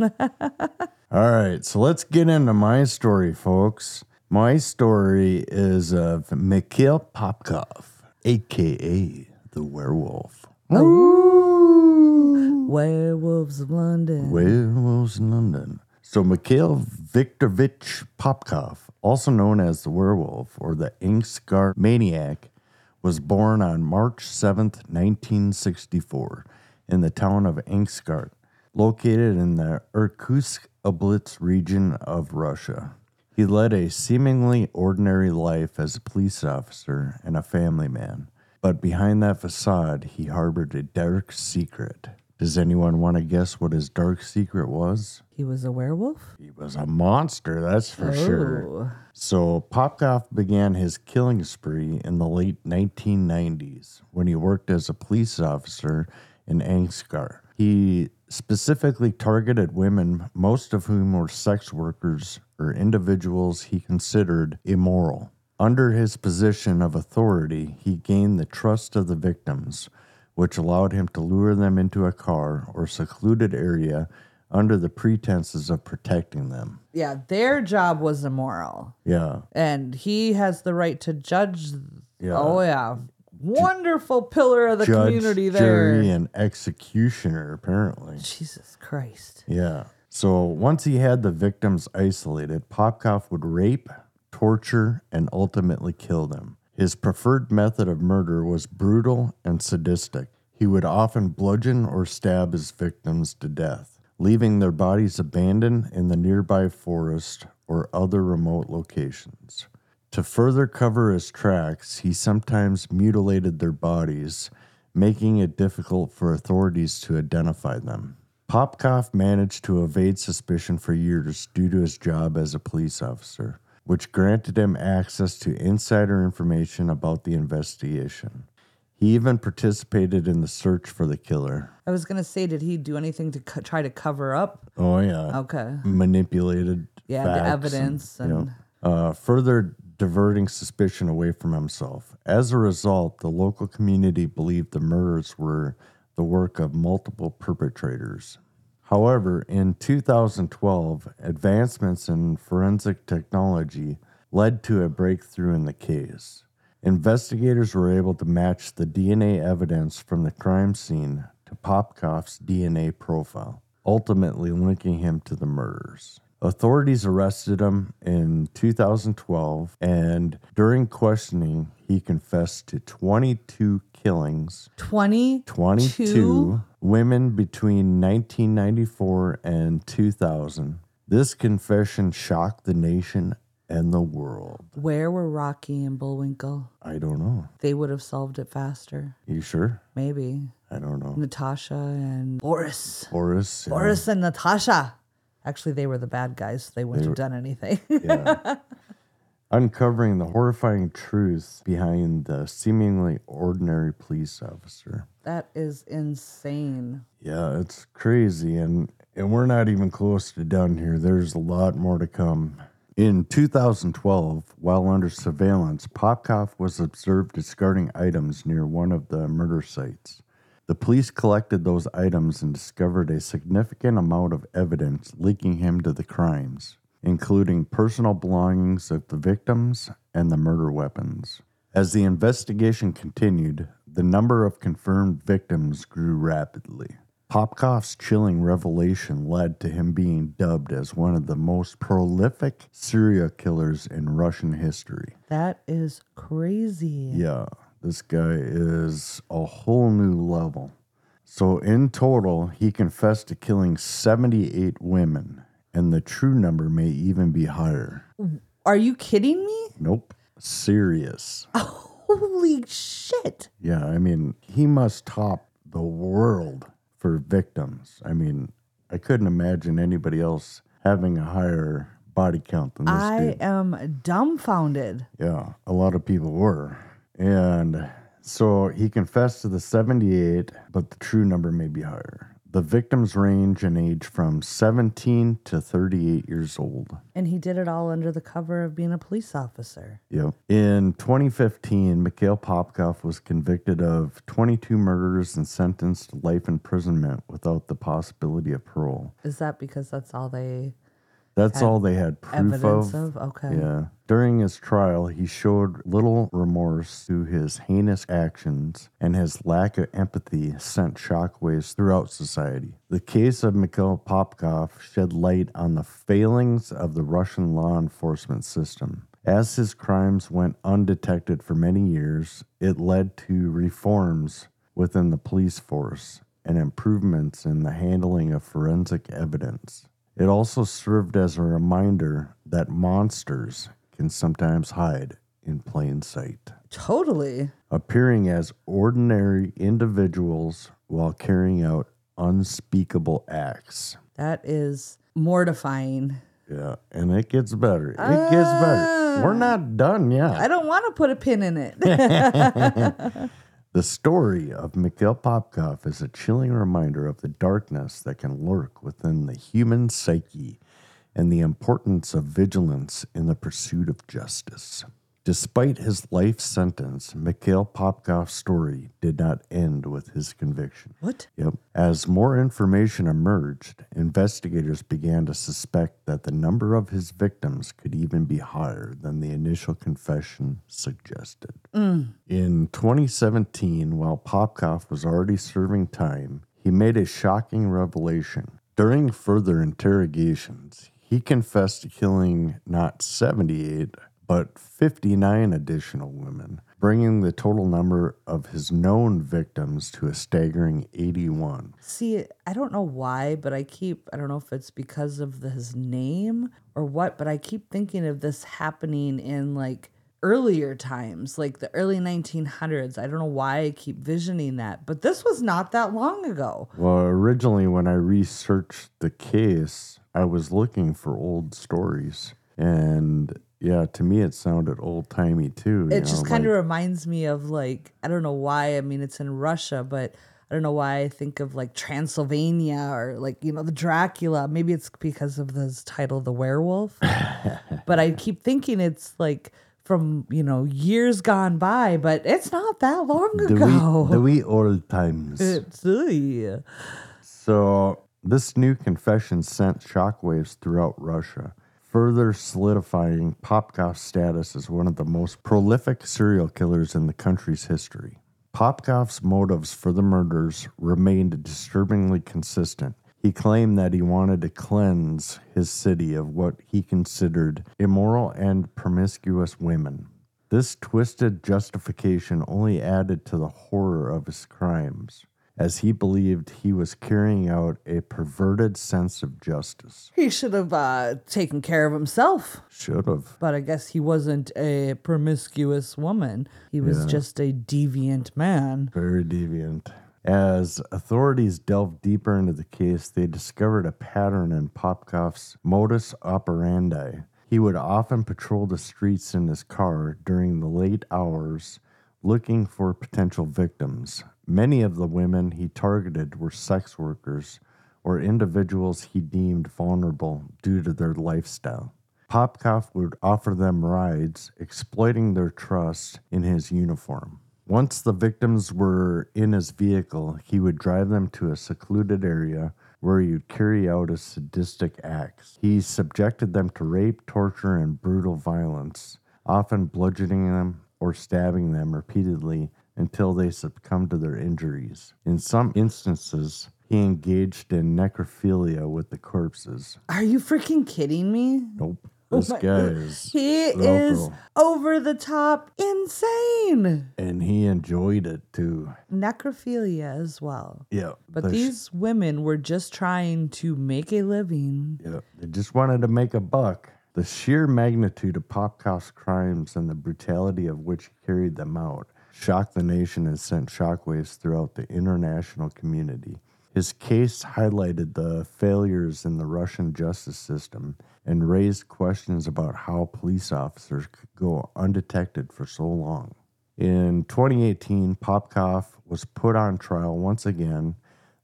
All right, so let's get into my story, folks. My story is of Mikhail Popkov, aka the werewolf. Werewolves of London. Werewolves in London. So Mikhail Viktorovich Popkov, also known as the werewolf or the Inkskar maniac, was born on March 7th, 1964, in the town of Inkskart, located in the Irkutsk Oblast region of Russia. He led a seemingly ordinary life as a police officer and a family man, but behind that facade, he harbored a dark secret. Does anyone want to guess what his dark secret was? He was a werewolf? He was a monster, that's for sure. Oh. So Popkov began his killing spree in the late 1990s when he worked as a police officer in Angskar. He specifically targeted women, most of whom were sex workers or individuals he considered immoral. Under his position of authority, he gained the trust of the victims, which allowed him to lure them into a car or secluded area under the pretenses of protecting them. Yeah, their job was immoral. Yeah. And he has the right to judge. Yeah. Oh, yeah. Wonderful pillar of the Judge, community there. jury, and executioner, apparently. Jesus Christ. Yeah. So once he had the victims isolated, Popkov would rape, torture, and ultimately kill them. His preferred method of murder was brutal and sadistic. He would often bludgeon or stab his victims to death, leaving their bodies abandoned in the nearby forest or other remote locations. To further cover his tracks, he sometimes mutilated their bodies, making it difficult for authorities to identify them. Popkov managed to evade suspicion for years due to his job as a police officer, which granted him access to insider information about the investigation. He even participated in the search for the killer. I was going to say, did he do anything to co- try to cover up? Oh, yeah. Okay. Manipulated. Yeah, the evidence you know, and- uh, further diverting suspicion away from himself. As a result, the local community believed the murders were the work of multiple perpetrators. However, in 2012, advancements in forensic technology led to a breakthrough in the case. Investigators were able to match the DNA evidence from the crime scene to Popkov's DNA profile, ultimately linking him to the murders. Authorities arrested him in 2012, and during questioning, he confessed to 22 killings 20? 22 women between 1994 and 2000. This confession shocked the nation and the world. Where were Rocky and Bullwinkle? I don't know. They would have solved it faster. You sure? Maybe. I don't know. Natasha and Boris. Boris. yeah. Boris and Natasha. Actually, they were the bad guys. They wouldn't have done anything. Yeah. Uncovering the horrifying truth behind the seemingly ordinary police officer. that is insane. Yeah, it's crazy, and and we're not even close to done here. There's a lot more to come. In 2012, while under surveillance, Popkov was observed discarding items near one of the murder sites. The police collected those items and discovered a significant amount of evidence linking him to the crimes, including personal belongings of the victims and the murder weapons. As the investigation continued, the number of confirmed victims grew rapidly. Popkov's chilling revelation led to him being dubbed as one of the most prolific serial killers in Russian history. That is crazy. Yeah, this guy is a whole new level. So, in total, he confessed to killing 78 women, and the true number may even be higher. Are you kidding me? Nope, serious. Holy shit. Yeah, I mean, he must top the world for victims. I mean, I couldn't imagine anybody else having a higher body count than this I dude. am dumbfounded. Yeah, a lot of people were. And so he confessed to the 78, but the true number may be higher. The victims range in age from 17 to 38 years old. And he did it all under the cover of being a police officer. Yep. In 2015, Mikhail Popkov was convicted of 22 murders and sentenced to life imprisonment without the possibility of parole. Is that because that's all they That's all they had proof evidence of. of? Okay. Yeah. During his trial, he showed little remorse through his heinous actions, and his lack of empathy sent shockwaves throughout society. The case of Mikhail Popkov shed light on the failings of the Russian law enforcement system. As his crimes went undetected for many years, it led to reforms within the police force and improvements in the handling of forensic evidence. It also served as a reminder that monsters can sometimes hide in plain sight, totally. appearing as ordinary individuals while carrying out unspeakable acts. That is mortifying. Yeah, and it gets better. It gets better. We're ah. not done yet. I don't want to put a pin in it. The story of Mikhail Popkov is a chilling reminder of the darkness that can lurk within the human psyche and the importance of vigilance in the pursuit of justice. Despite his life sentence, Mikhail Popkov's story did not end with his conviction. what? Yep. As more information emerged, investigators began to suspect that the number of his victims could even be higher than the initial confession suggested. Mm. In 2017, while Popkov was already serving time, he made a shocking revelation. During further interrogations, he confessed to killing not 78, but 59 additional women, bringing the total number of his known victims to a staggering 81. See, I don't know why, but I keep, I don't know if it's because of the, his name or what, but I keep thinking of this happening in like earlier times, like the early 1900s. I don't know why I keep visioning that, but this was not that long ago. Well, originally, when I researched the case, I was looking for old stories. And yeah, to me, it sounded old timey too. It just kind of reminds me of like, I don't know why. I mean, it's in Russia, but I don't know why I think of like Transylvania or like, you know, the Dracula. Maybe it's because of this title, The Werewolf. but I keep thinking it's like from, you know, years gone by, but it's not that long the ago. wee, the wee old times. it's. So, this new confession sent shockwaves throughout Russia, further solidifying Popkov's status as one of the most prolific serial killers in the country's history. Popkov's motives for the murders remained disturbingly consistent. He claimed that he wanted to cleanse his city of what he considered immoral and promiscuous women. This twisted justification only added to the horror of his crimes, as he believed he was carrying out a perverted sense of justice. He should have uh, taken care of himself. Should have. But I guess he wasn't a promiscuous woman. He was just a deviant man. Very deviant. As authorities delved deeper into the case, they discovered a pattern in Popkov's modus operandi. He would often patrol the streets in his car during the late hours looking for potential victims. Many of the women he targeted were sex workers or individuals he deemed vulnerable due to their lifestyle. Popkov would offer them rides, exploiting their trust in his uniform. Once the victims were in his vehicle, he would drive them to a secluded area where he would carry out his sadistic acts. He subjected them to rape, torture, and brutal violence, often bludgeoning them or stabbing them repeatedly until they succumbed to their injuries. In some instances, he engaged in necrophilia with the corpses. Are you freaking kidding me? Nope. Oh this my- guy is He is over the top insane. and he enjoyed it too. Necrophilia as well. Yeah. But the sh- these women were just trying to make a living. Yeah, they just wanted to make a buck. The sheer magnitude of Popkov's crimes and the brutality of which he carried them out shocked the nation and sent shockwaves throughout the international community. His case highlighted the failures in the Russian justice system and raised questions about how police officers could go undetected for so long. In 2018, Popkov was put on trial once again,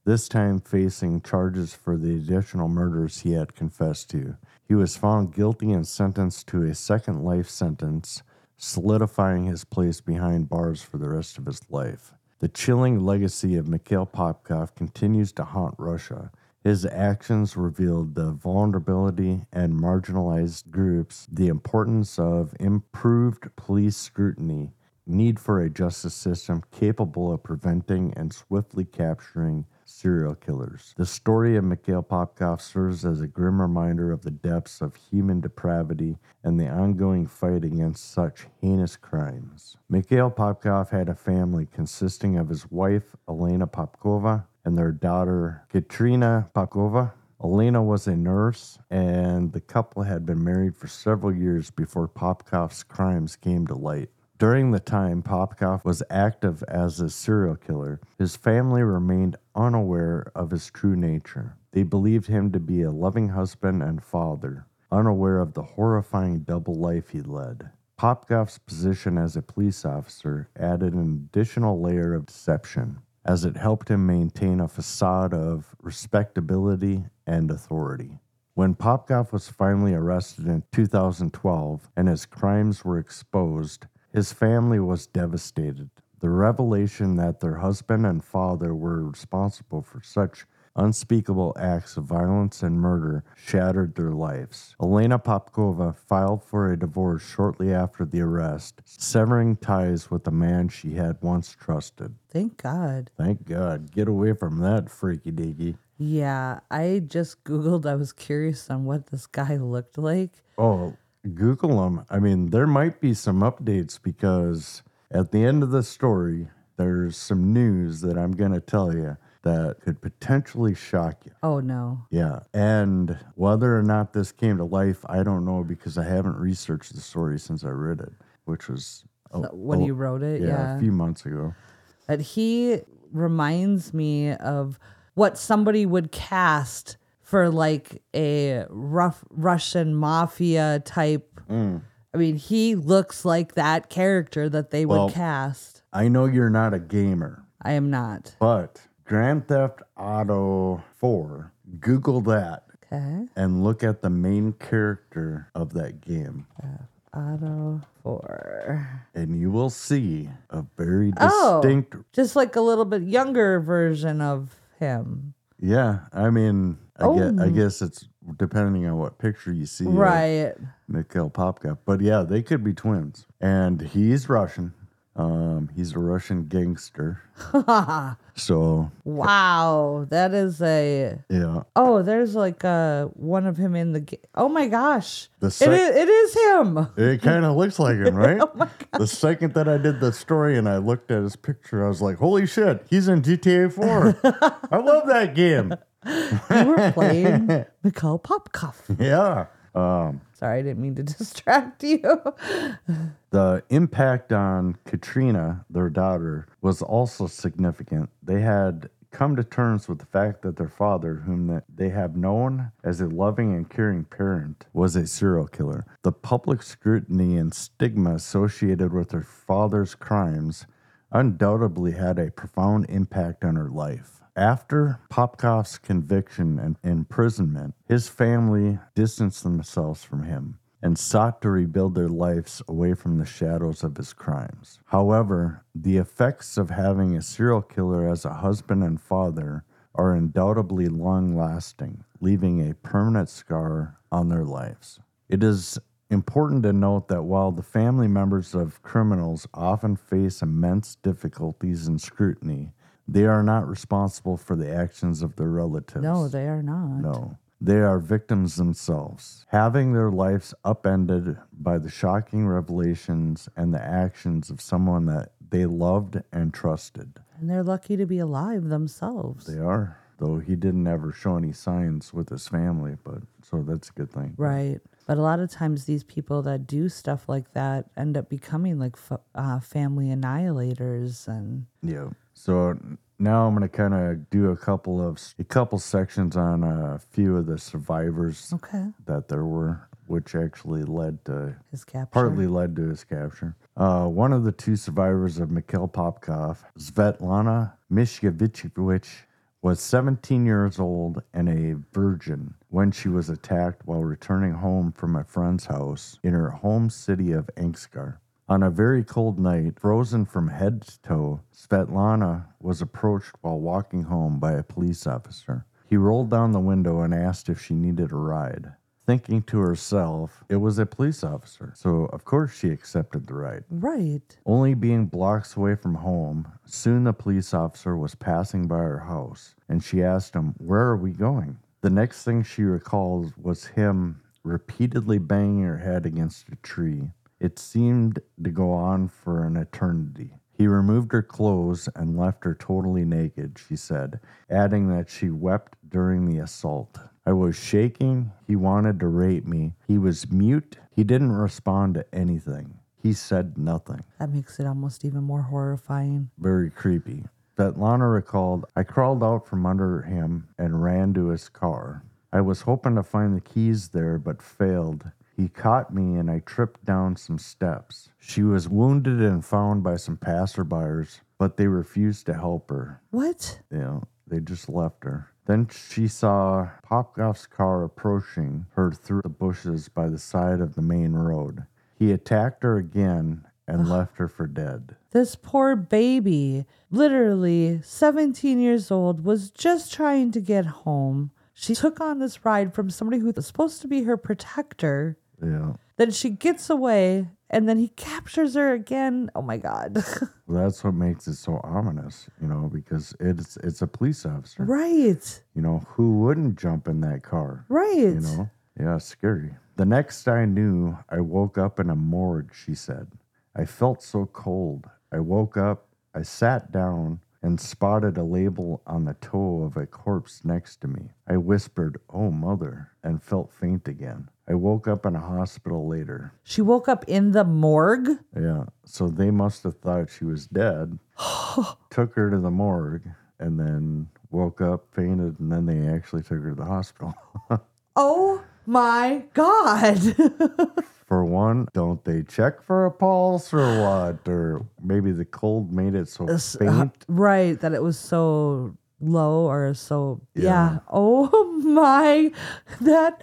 this time facing charges for the additional murders he had confessed to. He was found guilty and sentenced to a second life sentence, solidifying his place behind bars for the rest of his life. The chilling legacy of Mikhail Popkov continues to haunt Russia. His actions revealed the vulnerability and marginalized groups, the importance of improved police scrutiny, need for a justice system capable of preventing and swiftly capturing serial killers. The story of Mikhail Popkov serves as a grim reminder of the depths of human depravity and the ongoing fight against such heinous crimes. Mikhail Popkov had a family consisting of his wife, Elena Popkova, and their daughter, Katrina Popkova. Elena was a nurse, and the couple had been married for several years before Popkov's crimes came to light. During the time Popkov was active as a serial killer, his family remained unaware of his true nature. They believed him to be a loving husband and father, unaware of the horrifying double life he led. Popkov's position as a police officer added an additional layer of deception, as it helped him maintain a facade of respectability and authority. When Popkov was finally arrested in 2012 and his crimes were exposed, his family was devastated. The revelation that their husband and father were responsible for such unspeakable acts of violence and murder shattered their lives. Elena Popkova filed for a divorce shortly after the arrest, severing ties with the man she had once trusted. Thank God. Thank God. Get away from that freaky deaky. Yeah, I just Googled. I was curious on what this guy looked like. Oh, Google them. I mean, there might be some updates because at the end of the story, there's some news that I'm going to tell you that could potentially shock you. Oh, no. Yeah. And whether or not this came to life, I don't know because I haven't researched the story since I read it, which was a- When a- you wrote it, yeah, yeah. a few months ago. But he reminds me of what somebody would cast for like a rough Russian mafia type. Mm. I mean, he looks like that character that they Well- would cast. I know you're not a gamer, I am not. but Grand Theft Auto 4, Google that Okay. and look at the main character of that game. Auto four. and you will see a very distinct. Oh. distinct. Just like a little bit younger version of him. Yeah, I mean, I, guess, I Oh. guess it's depending on what picture you see. Right. Mikhail Popkov, but yeah, they could be twins, and he's Russian. Um, he's a Russian gangster. so Wow. That is a. yeah, Oh, there's like uh one of him in the. Ga- oh my gosh. The sec- is, it is him. it kind of looks like him, right? Oh The second that I did the story and I looked at his picture, I was like, "Holy shit, he's in GTA 4! I love that game." You were playing Mikhail Popkov. Yeah. Um, Sorry, I didn't mean to distract you. The impact on Katrina, their daughter, was also significant. They had come to terms with the fact that their father, whom they have known as a loving and caring parent, was a serial killer. The public scrutiny and stigma associated with her father's crimes undoubtedly had a profound impact on her life. After Popkov's conviction and imprisonment, his family distanced themselves from him and sought to rebuild their lives away from the shadows of his crimes. However, the effects of having a serial killer as a husband and father are undoubtedly long lasting, leaving a permanent scar on their lives. It is important to note that while the family members of criminals often face immense difficulties and scrutiny, they are not responsible for the actions of their relatives. no, they are not. No. They are victims themselves, having their lives upended by the shocking revelations and the actions of someone that they loved and trusted. And they're lucky to be alive themselves. They are, though he didn't ever show any signs with his family, but so that's a good thing. Right. But a lot of times, these people that do stuff like that end up becoming like f- uh, family annihilators. And Yeah. So now I'm going to kind of do a couple of a couple sections on a few of the survivors okay, that there were, which actually led to his capture. partly led to his capture. Uh, one of the two survivors of Mikhail Popkov, Svetlana Mishkevich, was 17 years old and a virgin when she was attacked while returning home from a friend's house in her home city of Angarsk. On a very cold night, frozen from head to toe, Svetlana was approached while walking home by a police officer. He rolled down the window and asked if she needed a ride. Thinking to herself, it was a police officer, so of course she accepted the ride. Right. Only being blocks away from home, soon the police officer was passing by her house and she asked him, Where are we going? The next thing she recalls was him repeatedly banging her head against a tree. It seemed to go on for an eternity. He removed her clothes and left her totally naked, she said, adding that she wept during the assault. I was shaking. He wanted to rape me. He was mute. He didn't respond to anything. He said nothing. That makes it almost even more horrifying. Very creepy. Svetlana recalled, I crawled out from under him and ran to his car. I was hoping to find the keys there, but failed. He caught me and I tripped down some steps. She was wounded and found by some passerbyers, but they refused to help her. What? You know, they just left her. Then she saw Popkov's car approaching her through the bushes by the side of the main road. He attacked her again and left her for dead. This poor baby, literally 17 years old, was just trying to get home. She took on this ride from somebody who was supposed to be her protector. Yeah. Then she gets away, and then he captures her again. Oh my God. Well, that's what makes it so ominous, you know, because it's it's a police officer. right. You know, who wouldn't jump in that car? Right. You know? Yeah, scary. The next I knew, I woke up in a morgue, she said. I felt so cold. I woke up, I sat down, and spotted a label on the toe of a corpse next to me. I whispered, Oh, mother, and felt faint again. I woke up in a hospital later. She woke up in the morgue. Yeah, so they must have thought she was dead, took her to the morgue, and then woke up, fainted, and then they actually took her to the hospital. Oh my God. for one, don't they check for a pulse or what? Or maybe the cold made it so S- uh, faint. right. That it was so low or so. Yeah. Yeah. Oh my. That.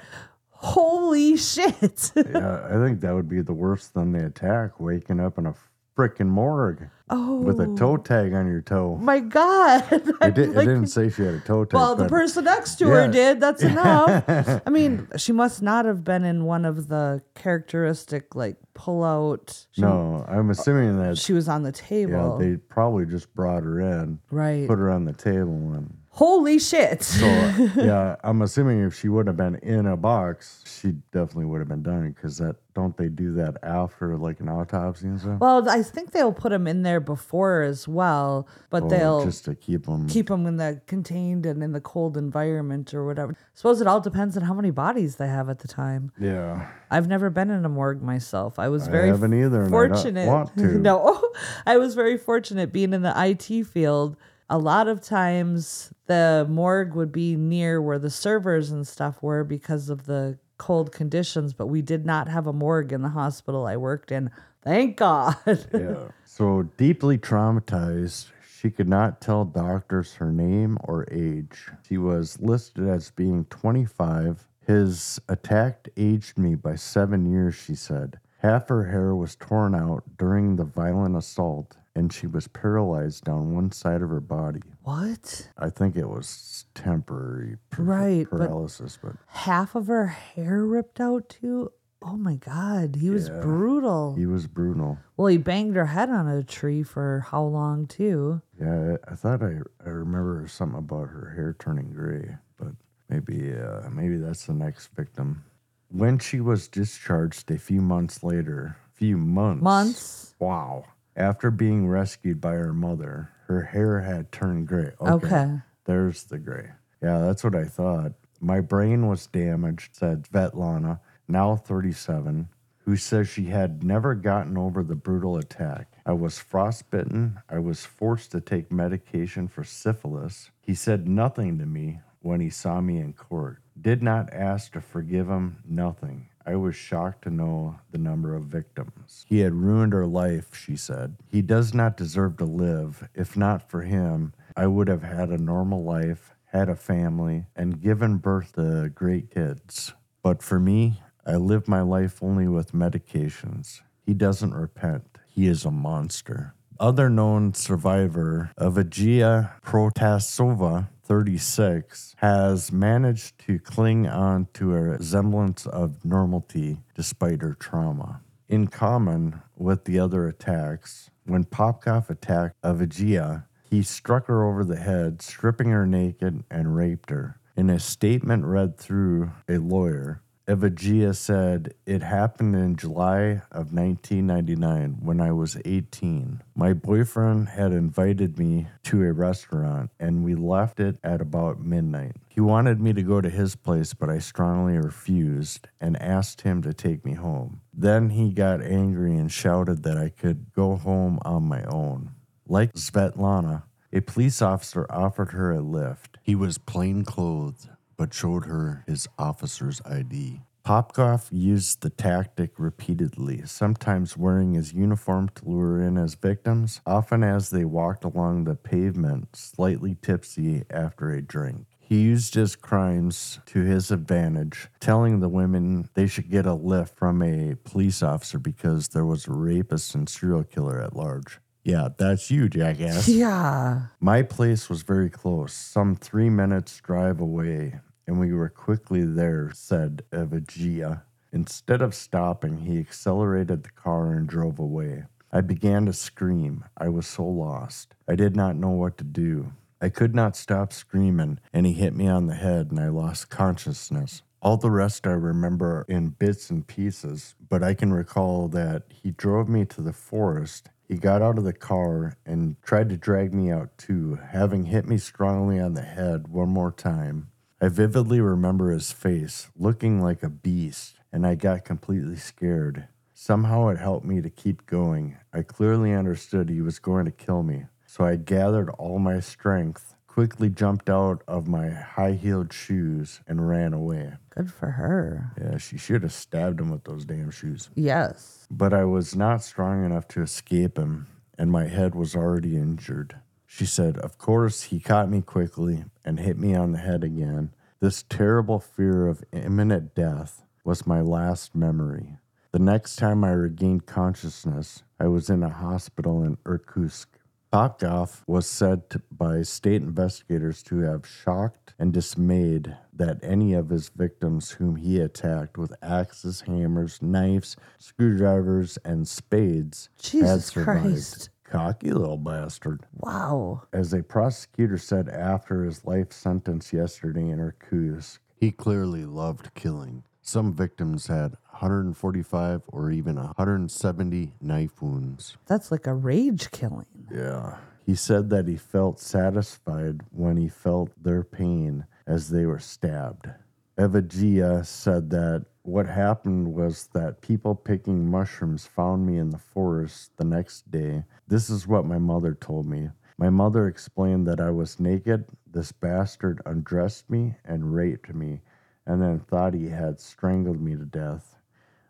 Holy shit. yeah, I think that would be the worst than the attack, waking up in a freaking morgue oh. with a oh. toe tag on your toe. My God. It, did, it didn't say she had a toe tag. Well, the person next to her did. That's enough. I mean, she must not have been in one of the characteristic, like, pull out. She, No, I'm assuming that She was on the table. yeah, they probably just brought her in, right. put her on the table, and Holy shit. so yeah, I'm assuming if she would have been in a box, she definitely would have been done because that don't they do that after like an autopsy and stuff? well, I think they'll put them in there before as well, but Or they'll just to keep them. keep them in the contained and in the cold environment or whatever. suppose it all depends on how many bodies they have at the time. yeah, I've never been in a morgue myself. I was I very haven't either, fortunate. want to. no, I was very fortunate being in the IT field. A lot of times the morgue would be near where the servers and stuff were because of the cold conditions, but we did not have a morgue in the hospital I worked in. Thank God. yeah. So deeply traumatized, she could not tell doctors her name or age. She was listed as being 25. His attack aged me by seven years, she said. Half her hair was torn out during the violent assault, and she was paralyzed down one side of her body. what? I think it was temporary par- Right, paralysis, but, Half of her hair ripped out too? Oh my God. He was brutal. he was brutal. well, he banged her head on a tree for how long too? Yeah, I, I thought I, I remember something about her hair turning gray, but maybe uh, maybe that's the next victim. When she was discharged a few months later, few months, Months? wow, after being rescued by her mother, her hair had turned gray. Okay. there's the gray. Yeah, that's what I thought. My brain was damaged, said Svetlana, now 37, who says she had never gotten over the brutal attack. I was frostbitten. I was forced to take medication for syphilis. He said nothing to me when he saw me in court. Did not ask to forgive him, nothing. I was shocked to know the number of victims. He had ruined her life, she said. He does not deserve to live. If not for him, I would have had a normal life, had a family, and given birth to great kids. But for me, I live my life only with medications. He doesn't repent. He is a monster. Other known survivor of Protasova, 36, has managed to cling on to a semblance of normality despite her trauma. In common with the other attacks, when Popkov attacked Avagia, he struck her over the head, stripping her naked, and raped her. In a statement read through a lawyer, Evagia said, It happened in July of 1999 when I was 18. My boyfriend had invited me to a restaurant and we left it at about midnight. He wanted me to go to his place, but I strongly refused and asked him to take me home. Then he got angry and shouted that I could go home on my own. Like Svetlana, a police officer offered her a lift. He was plain clothed, but showed her his officer's ID. Popkov used the tactic repeatedly, sometimes wearing his uniform to lure in his victims, often as they walked along the pavement slightly tipsy after a drink. He used his crimes to his advantage, telling the women they should get a lift from a police officer because there was a rapist and serial killer at large. Yeah, that's you, jackass. Yeah. My place was very close, some three minutes' drive away, and we were quickly there, said Evagia. Instead of stopping, he accelerated the car and drove away. I began to scream. I was so lost. I did not know what to do. I could not stop screaming, and he hit me on the head, and I lost consciousness. All the rest I remember in bits and pieces, but I can recall that he drove me to the forest he got out of the car and tried to drag me out too, having hit me strongly on the head one more time. I vividly remember his face, looking like a beast, and I got completely scared. Somehow it helped me to keep going. I clearly understood he was going to kill me, so I gathered all my strength, quickly jumped out of my high heeled shoes, and ran away. Good for her. Yeah, she should have stabbed him with those damn shoes Yes. but I was not strong enough to escape him, and my head was already injured. She said, Of course, he caught me quickly and hit me on the head again. This terrible fear of imminent death was my last memory. The next time I regained consciousness, I was in a hospital in Irkutsk. Popkov was said to, by state investigators to have shocked and dismayed that any of his victims whom he attacked with axes, hammers, knives, screwdrivers, and spades had survived. Christ. Cocky little bastard. Wow. As a prosecutor said after his life sentence yesterday in Irkutsk, he clearly loved killing. Some victims had 145 or even 170 knife wounds. That's like a rage killing. Yeah. He said that he felt satisfied when he felt their pain as they were stabbed. Evagia said that what happened was that people picking mushrooms found me in the forest the next day. This is what my mother told me. My mother explained that I was naked. This bastard undressed me and raped me, and then thought he had strangled me to death.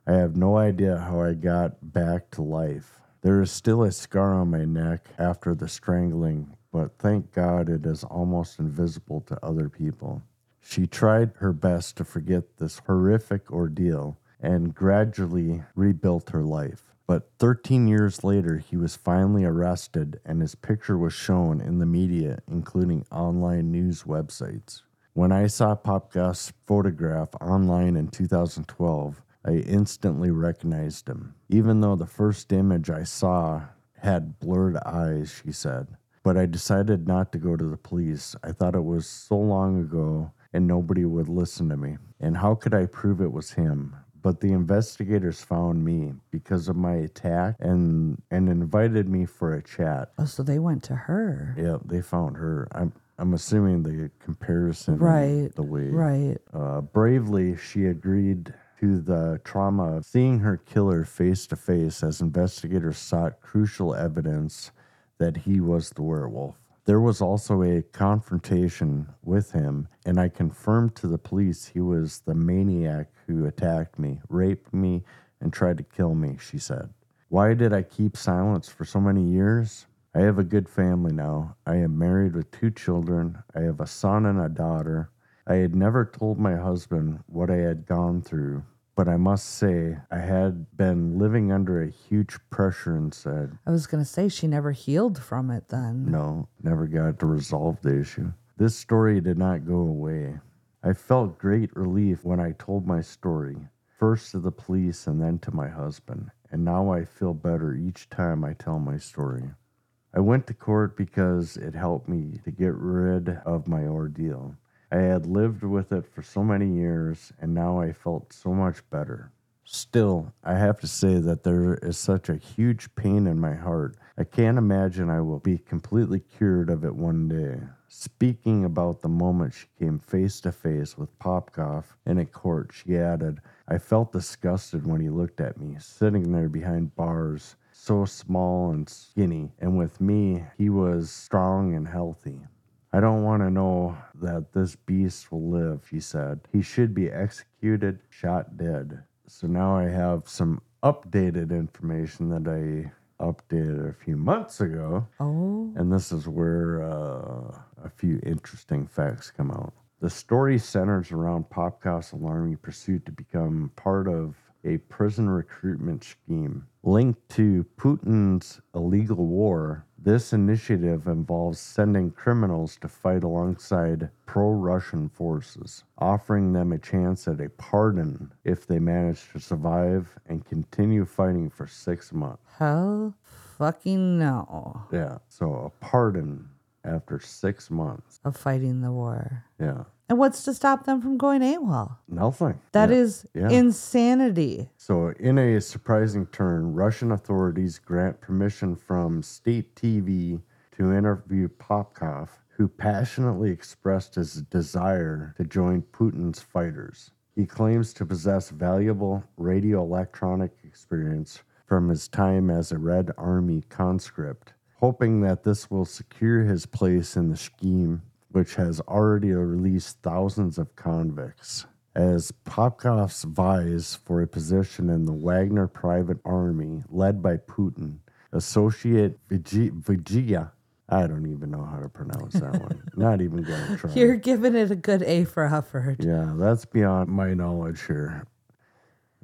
I have no idea how I got back to life. There is still a scar on my neck after the strangling, but thank God it is almost invisible to other people. She tried her best to forget this horrific ordeal and gradually rebuilt her life. But 13 years later, he was finally arrested and his picture was shown in the media, including online news websites. When I saw Popkov's photograph online in 2012, I instantly recognized him, even though the first image I saw had blurred eyes, she said. But I decided not to go to the police. I thought it was so long ago and nobody would listen to me. And how could I prove it was him? But the investigators found me because of my attack and and invited me for a chat. Oh, so they went to her. Yeah, they found her. I'm I'm assuming the comparison, Right. The way, Right. uh, bravely, she agreed to the trauma of seeing her killer face to face as investigators sought crucial evidence that he was the werewolf. There was also a confrontation with him, and I confirmed to the police he was the maniac who attacked me, raped me, and tried to kill me, she said. Why did I keep silence for so many years? I have a good family now. I am married with two children. I have a son and a daughter. I had never told my husband what I had gone through, but I must say I had been living under a huge pressure inside. I was going to say she never healed from it then. No, never got to resolve the issue. This story did not go away. I felt great relief when I told my story, first to the police and then to my husband, and now I feel better each time I tell my story. I went to court because it helped me to get rid of my ordeal. I had lived with it for so many years, and now I felt so much better. Still, I have to say that there is such a huge pain in my heart. I can't imagine I will be completely cured of it one day. Speaking about the moment she came face to face with Popkov in a court, she added, I felt disgusted when he looked at me, sitting there behind bars, so small and skinny, and with me, he was strong and healthy. I don't want to know that this beast will live, he said. He should be executed, shot dead. So now I have some updated information that I updated a few months ago. Oh, And this is where uh, a few interesting facts come out. The story centers around Popkov's alarming pursuit to become part of a prison recruitment scheme linked to Putin's illegal war. This initiative involves sending criminals to fight alongside pro Russian forces, offering them a chance at a pardon if they manage to survive and continue fighting for six months. hell fucking no Yeah. So a pardon after six months. of fighting the war. Yeah. And what's to stop them from going AWOL? Nothing. That yeah. is Yeah. insanity. So, in a surprising turn, Russian authorities grant permission from state TV to interview Popkov, who passionately expressed his desire to join Putin's fighters. He claims to possess valuable radio electronic experience from his time as a Red Army conscript, hoping that this will secure his place in the scheme, which has already released thousands of convicts. As Popkov's vies for a position in the Wagner Private Army led by Putin, Associate Vigi- Vigia, I don't even know how to pronounce that one. Not even going to try. You're giving it a good A for Hufford. Yeah, that's beyond my knowledge here.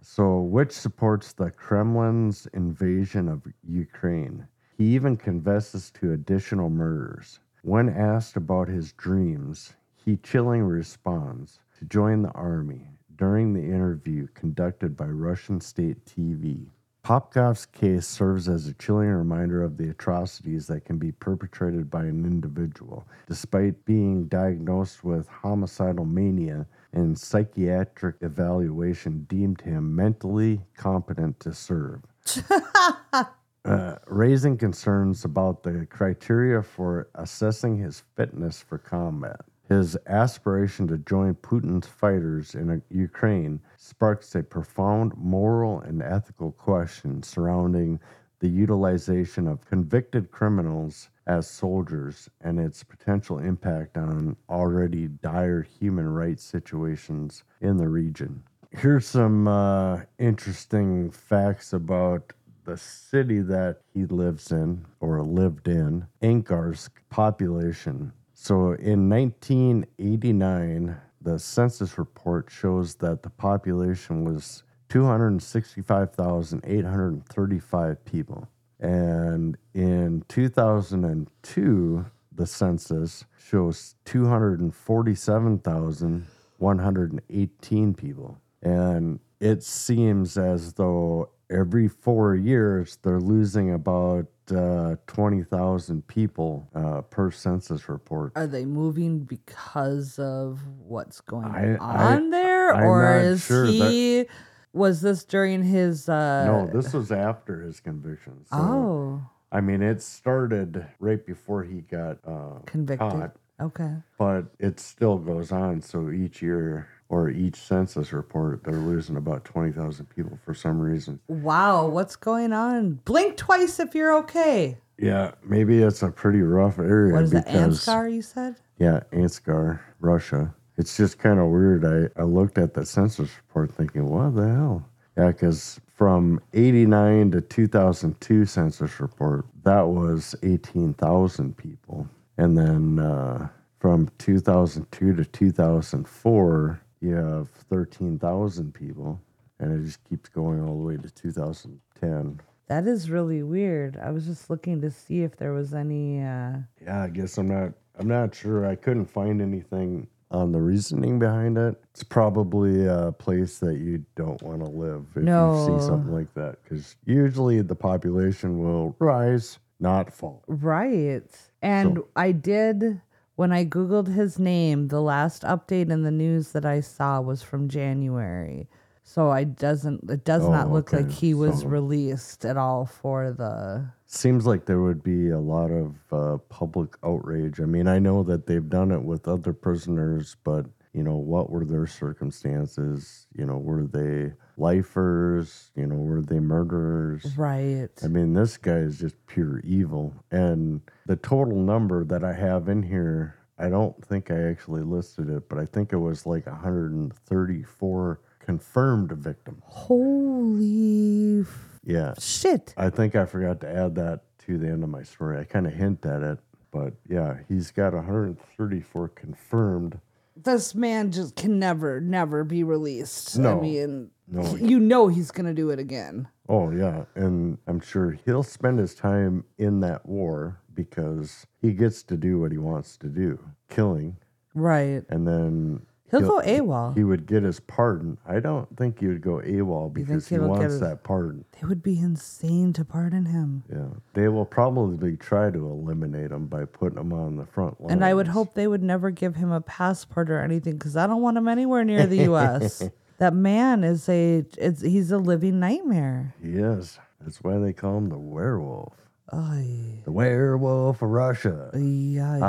So, which supports the Kremlin's invasion of Ukraine? He even confesses to additional murders. When asked about his dreams, he chilling responds to join the army during the interview conducted by Russian state TV. Popkov's case serves as a chilling reminder of the atrocities that can be perpetrated by an individual, despite being diagnosed with homicidal mania and psychiatric evaluation deemed him mentally competent to serve. Uh, raising concerns about the criteria for assessing his fitness for combat. His aspiration to join Putin's fighters in Ukraine sparks a profound moral and ethical question surrounding the utilization of convicted criminals as soldiers and its potential impact on already dire human rights situations in the region. Here's some uh, interesting facts about the city that he lives in or lived in, Angarsk population. So in 1989, the census report shows that the population was 265,835 people. And in 2002, the census shows 247,118 people. And it seems as though every four years they're losing about uh, 20,000 people uh, per census report. Are they moving because of what's going I- I- on there? I'm or is sure he was this during his uh no, this was after his conviction. So, Oh, I mean, it started right before he got uh, convicted. caught, Okay. but it still goes on. So each year or each census report, they're losing about 20,000 people for some reason. Wow, what's going on? Blink twice if you're okay. Yeah, maybe it's a pretty rough area. What is because, Ansgar, you said? Yeah, Ansgar, Russia. It's just kind of weird. I, I looked at the census report thinking, what the hell? Yeah, because from 89 to 2002 census report, that was 18,000 people. And then uh, from 2002 to 2004, you have 13,000 people. And it just keeps going all the way to 2010. That is really weird. I was just looking to see if there was any uh Yeah, I guess I'm not I'm not sure. I couldn't find anything on the reasoning behind it. It's probably a place that you don't want to live if you see something like that cuz usually the population will rise, not fall. right. And So- I did when I Googled his name, the last update in the news that I saw was from January. So I doesn't it does Oh, not look like he was So- released at all for the Seems like there would be a lot of uh, public outrage. I mean, I know that they've done it with other prisoners, but you know, what were their circumstances? You know, were they lifers? You know, were they murderers? right. I mean, this guy is just pure evil. And the total number that I have in here, I don't think I actually listed it, but I think it was like 134 confirmed victims. Holy f- Yeah. shit. I think I forgot to add that to the end of my story. I kind of hint at it, but yeah, he's got 134 confirmed. This man just can never, never be released. No. I mean, No. you know he's going to do it again. Oh, yeah. And I'm sure he'll spend his time in that war because he gets to do what he wants to do killing. Right. And then He'll go AWOL. He would get his pardon. I don't think he would go AWOL because he wants his- that pardon. They would be insane to pardon him. Yeah. They will probably try to eliminate him by putting him on the front line. And I would hope they would never give him a passport or anything because I don't want him anywhere near the U.S. that man is a it's, he's a living nightmare. He is. That's why they call him the werewolf. The werewolf of Russia. yikes.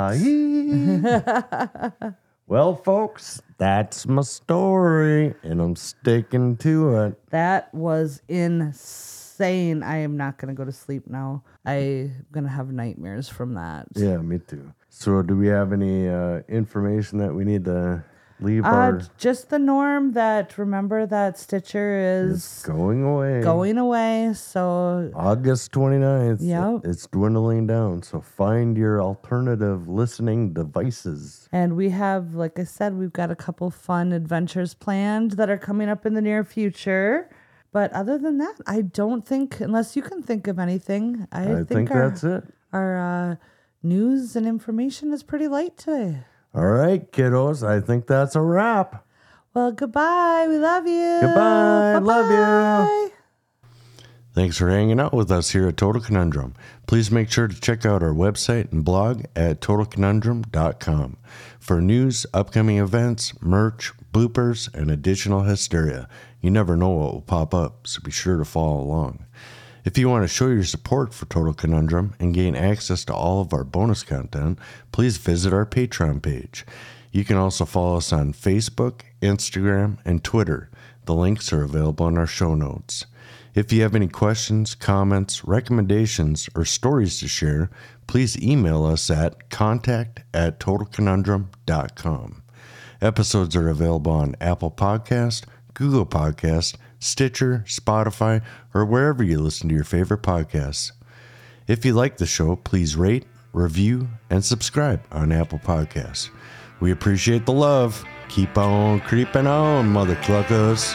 Aye. well, folks, that's my story, and I'm sticking to it. That was insane. I am not going to go to sleep now. I'm going to have nightmares from that. Yeah, me too. So, do we have any uh, information that we need to leave Uh, our just the norm that remember that Stitcher is going away? going away. So August 29th. Yep. It's dwindling down. So, find your alternative listening devices. And we have, like I said, we've got a couple fun adventures planned that are coming up in the near future. But other than that, I don't think, unless you can think of anything, I, I, think, think, our, that's it. our uh, news and information is pretty light today. All right, kiddos. I think that's a wrap. Well, goodbye. We love you. Goodbye. Love you. Thanks for hanging out with us here at Total Conundrum. Please make sure to check out our website and blog at totalconundrum.com for news, upcoming events, merch, bloopers, and additional hysteria. You never know what will pop up, so be sure to follow along. If you want to show your support for Total Conundrum and gain access to all of our bonus content, please visit our Patreon page. You can also follow us on Facebook, Instagram, and Twitter. The links are available in our show notes. If you have any questions, comments, recommendations, or stories to share, please email us at contact at totalconundrum.com. Episodes are available on Apple Podcast, Google Podcast, Stitcher, Spotify, or wherever you listen to your favorite podcasts. If you like the show, please rate, review, and subscribe on Apple Podcasts. We appreciate the love. Keep on creeping on, mother cluckers.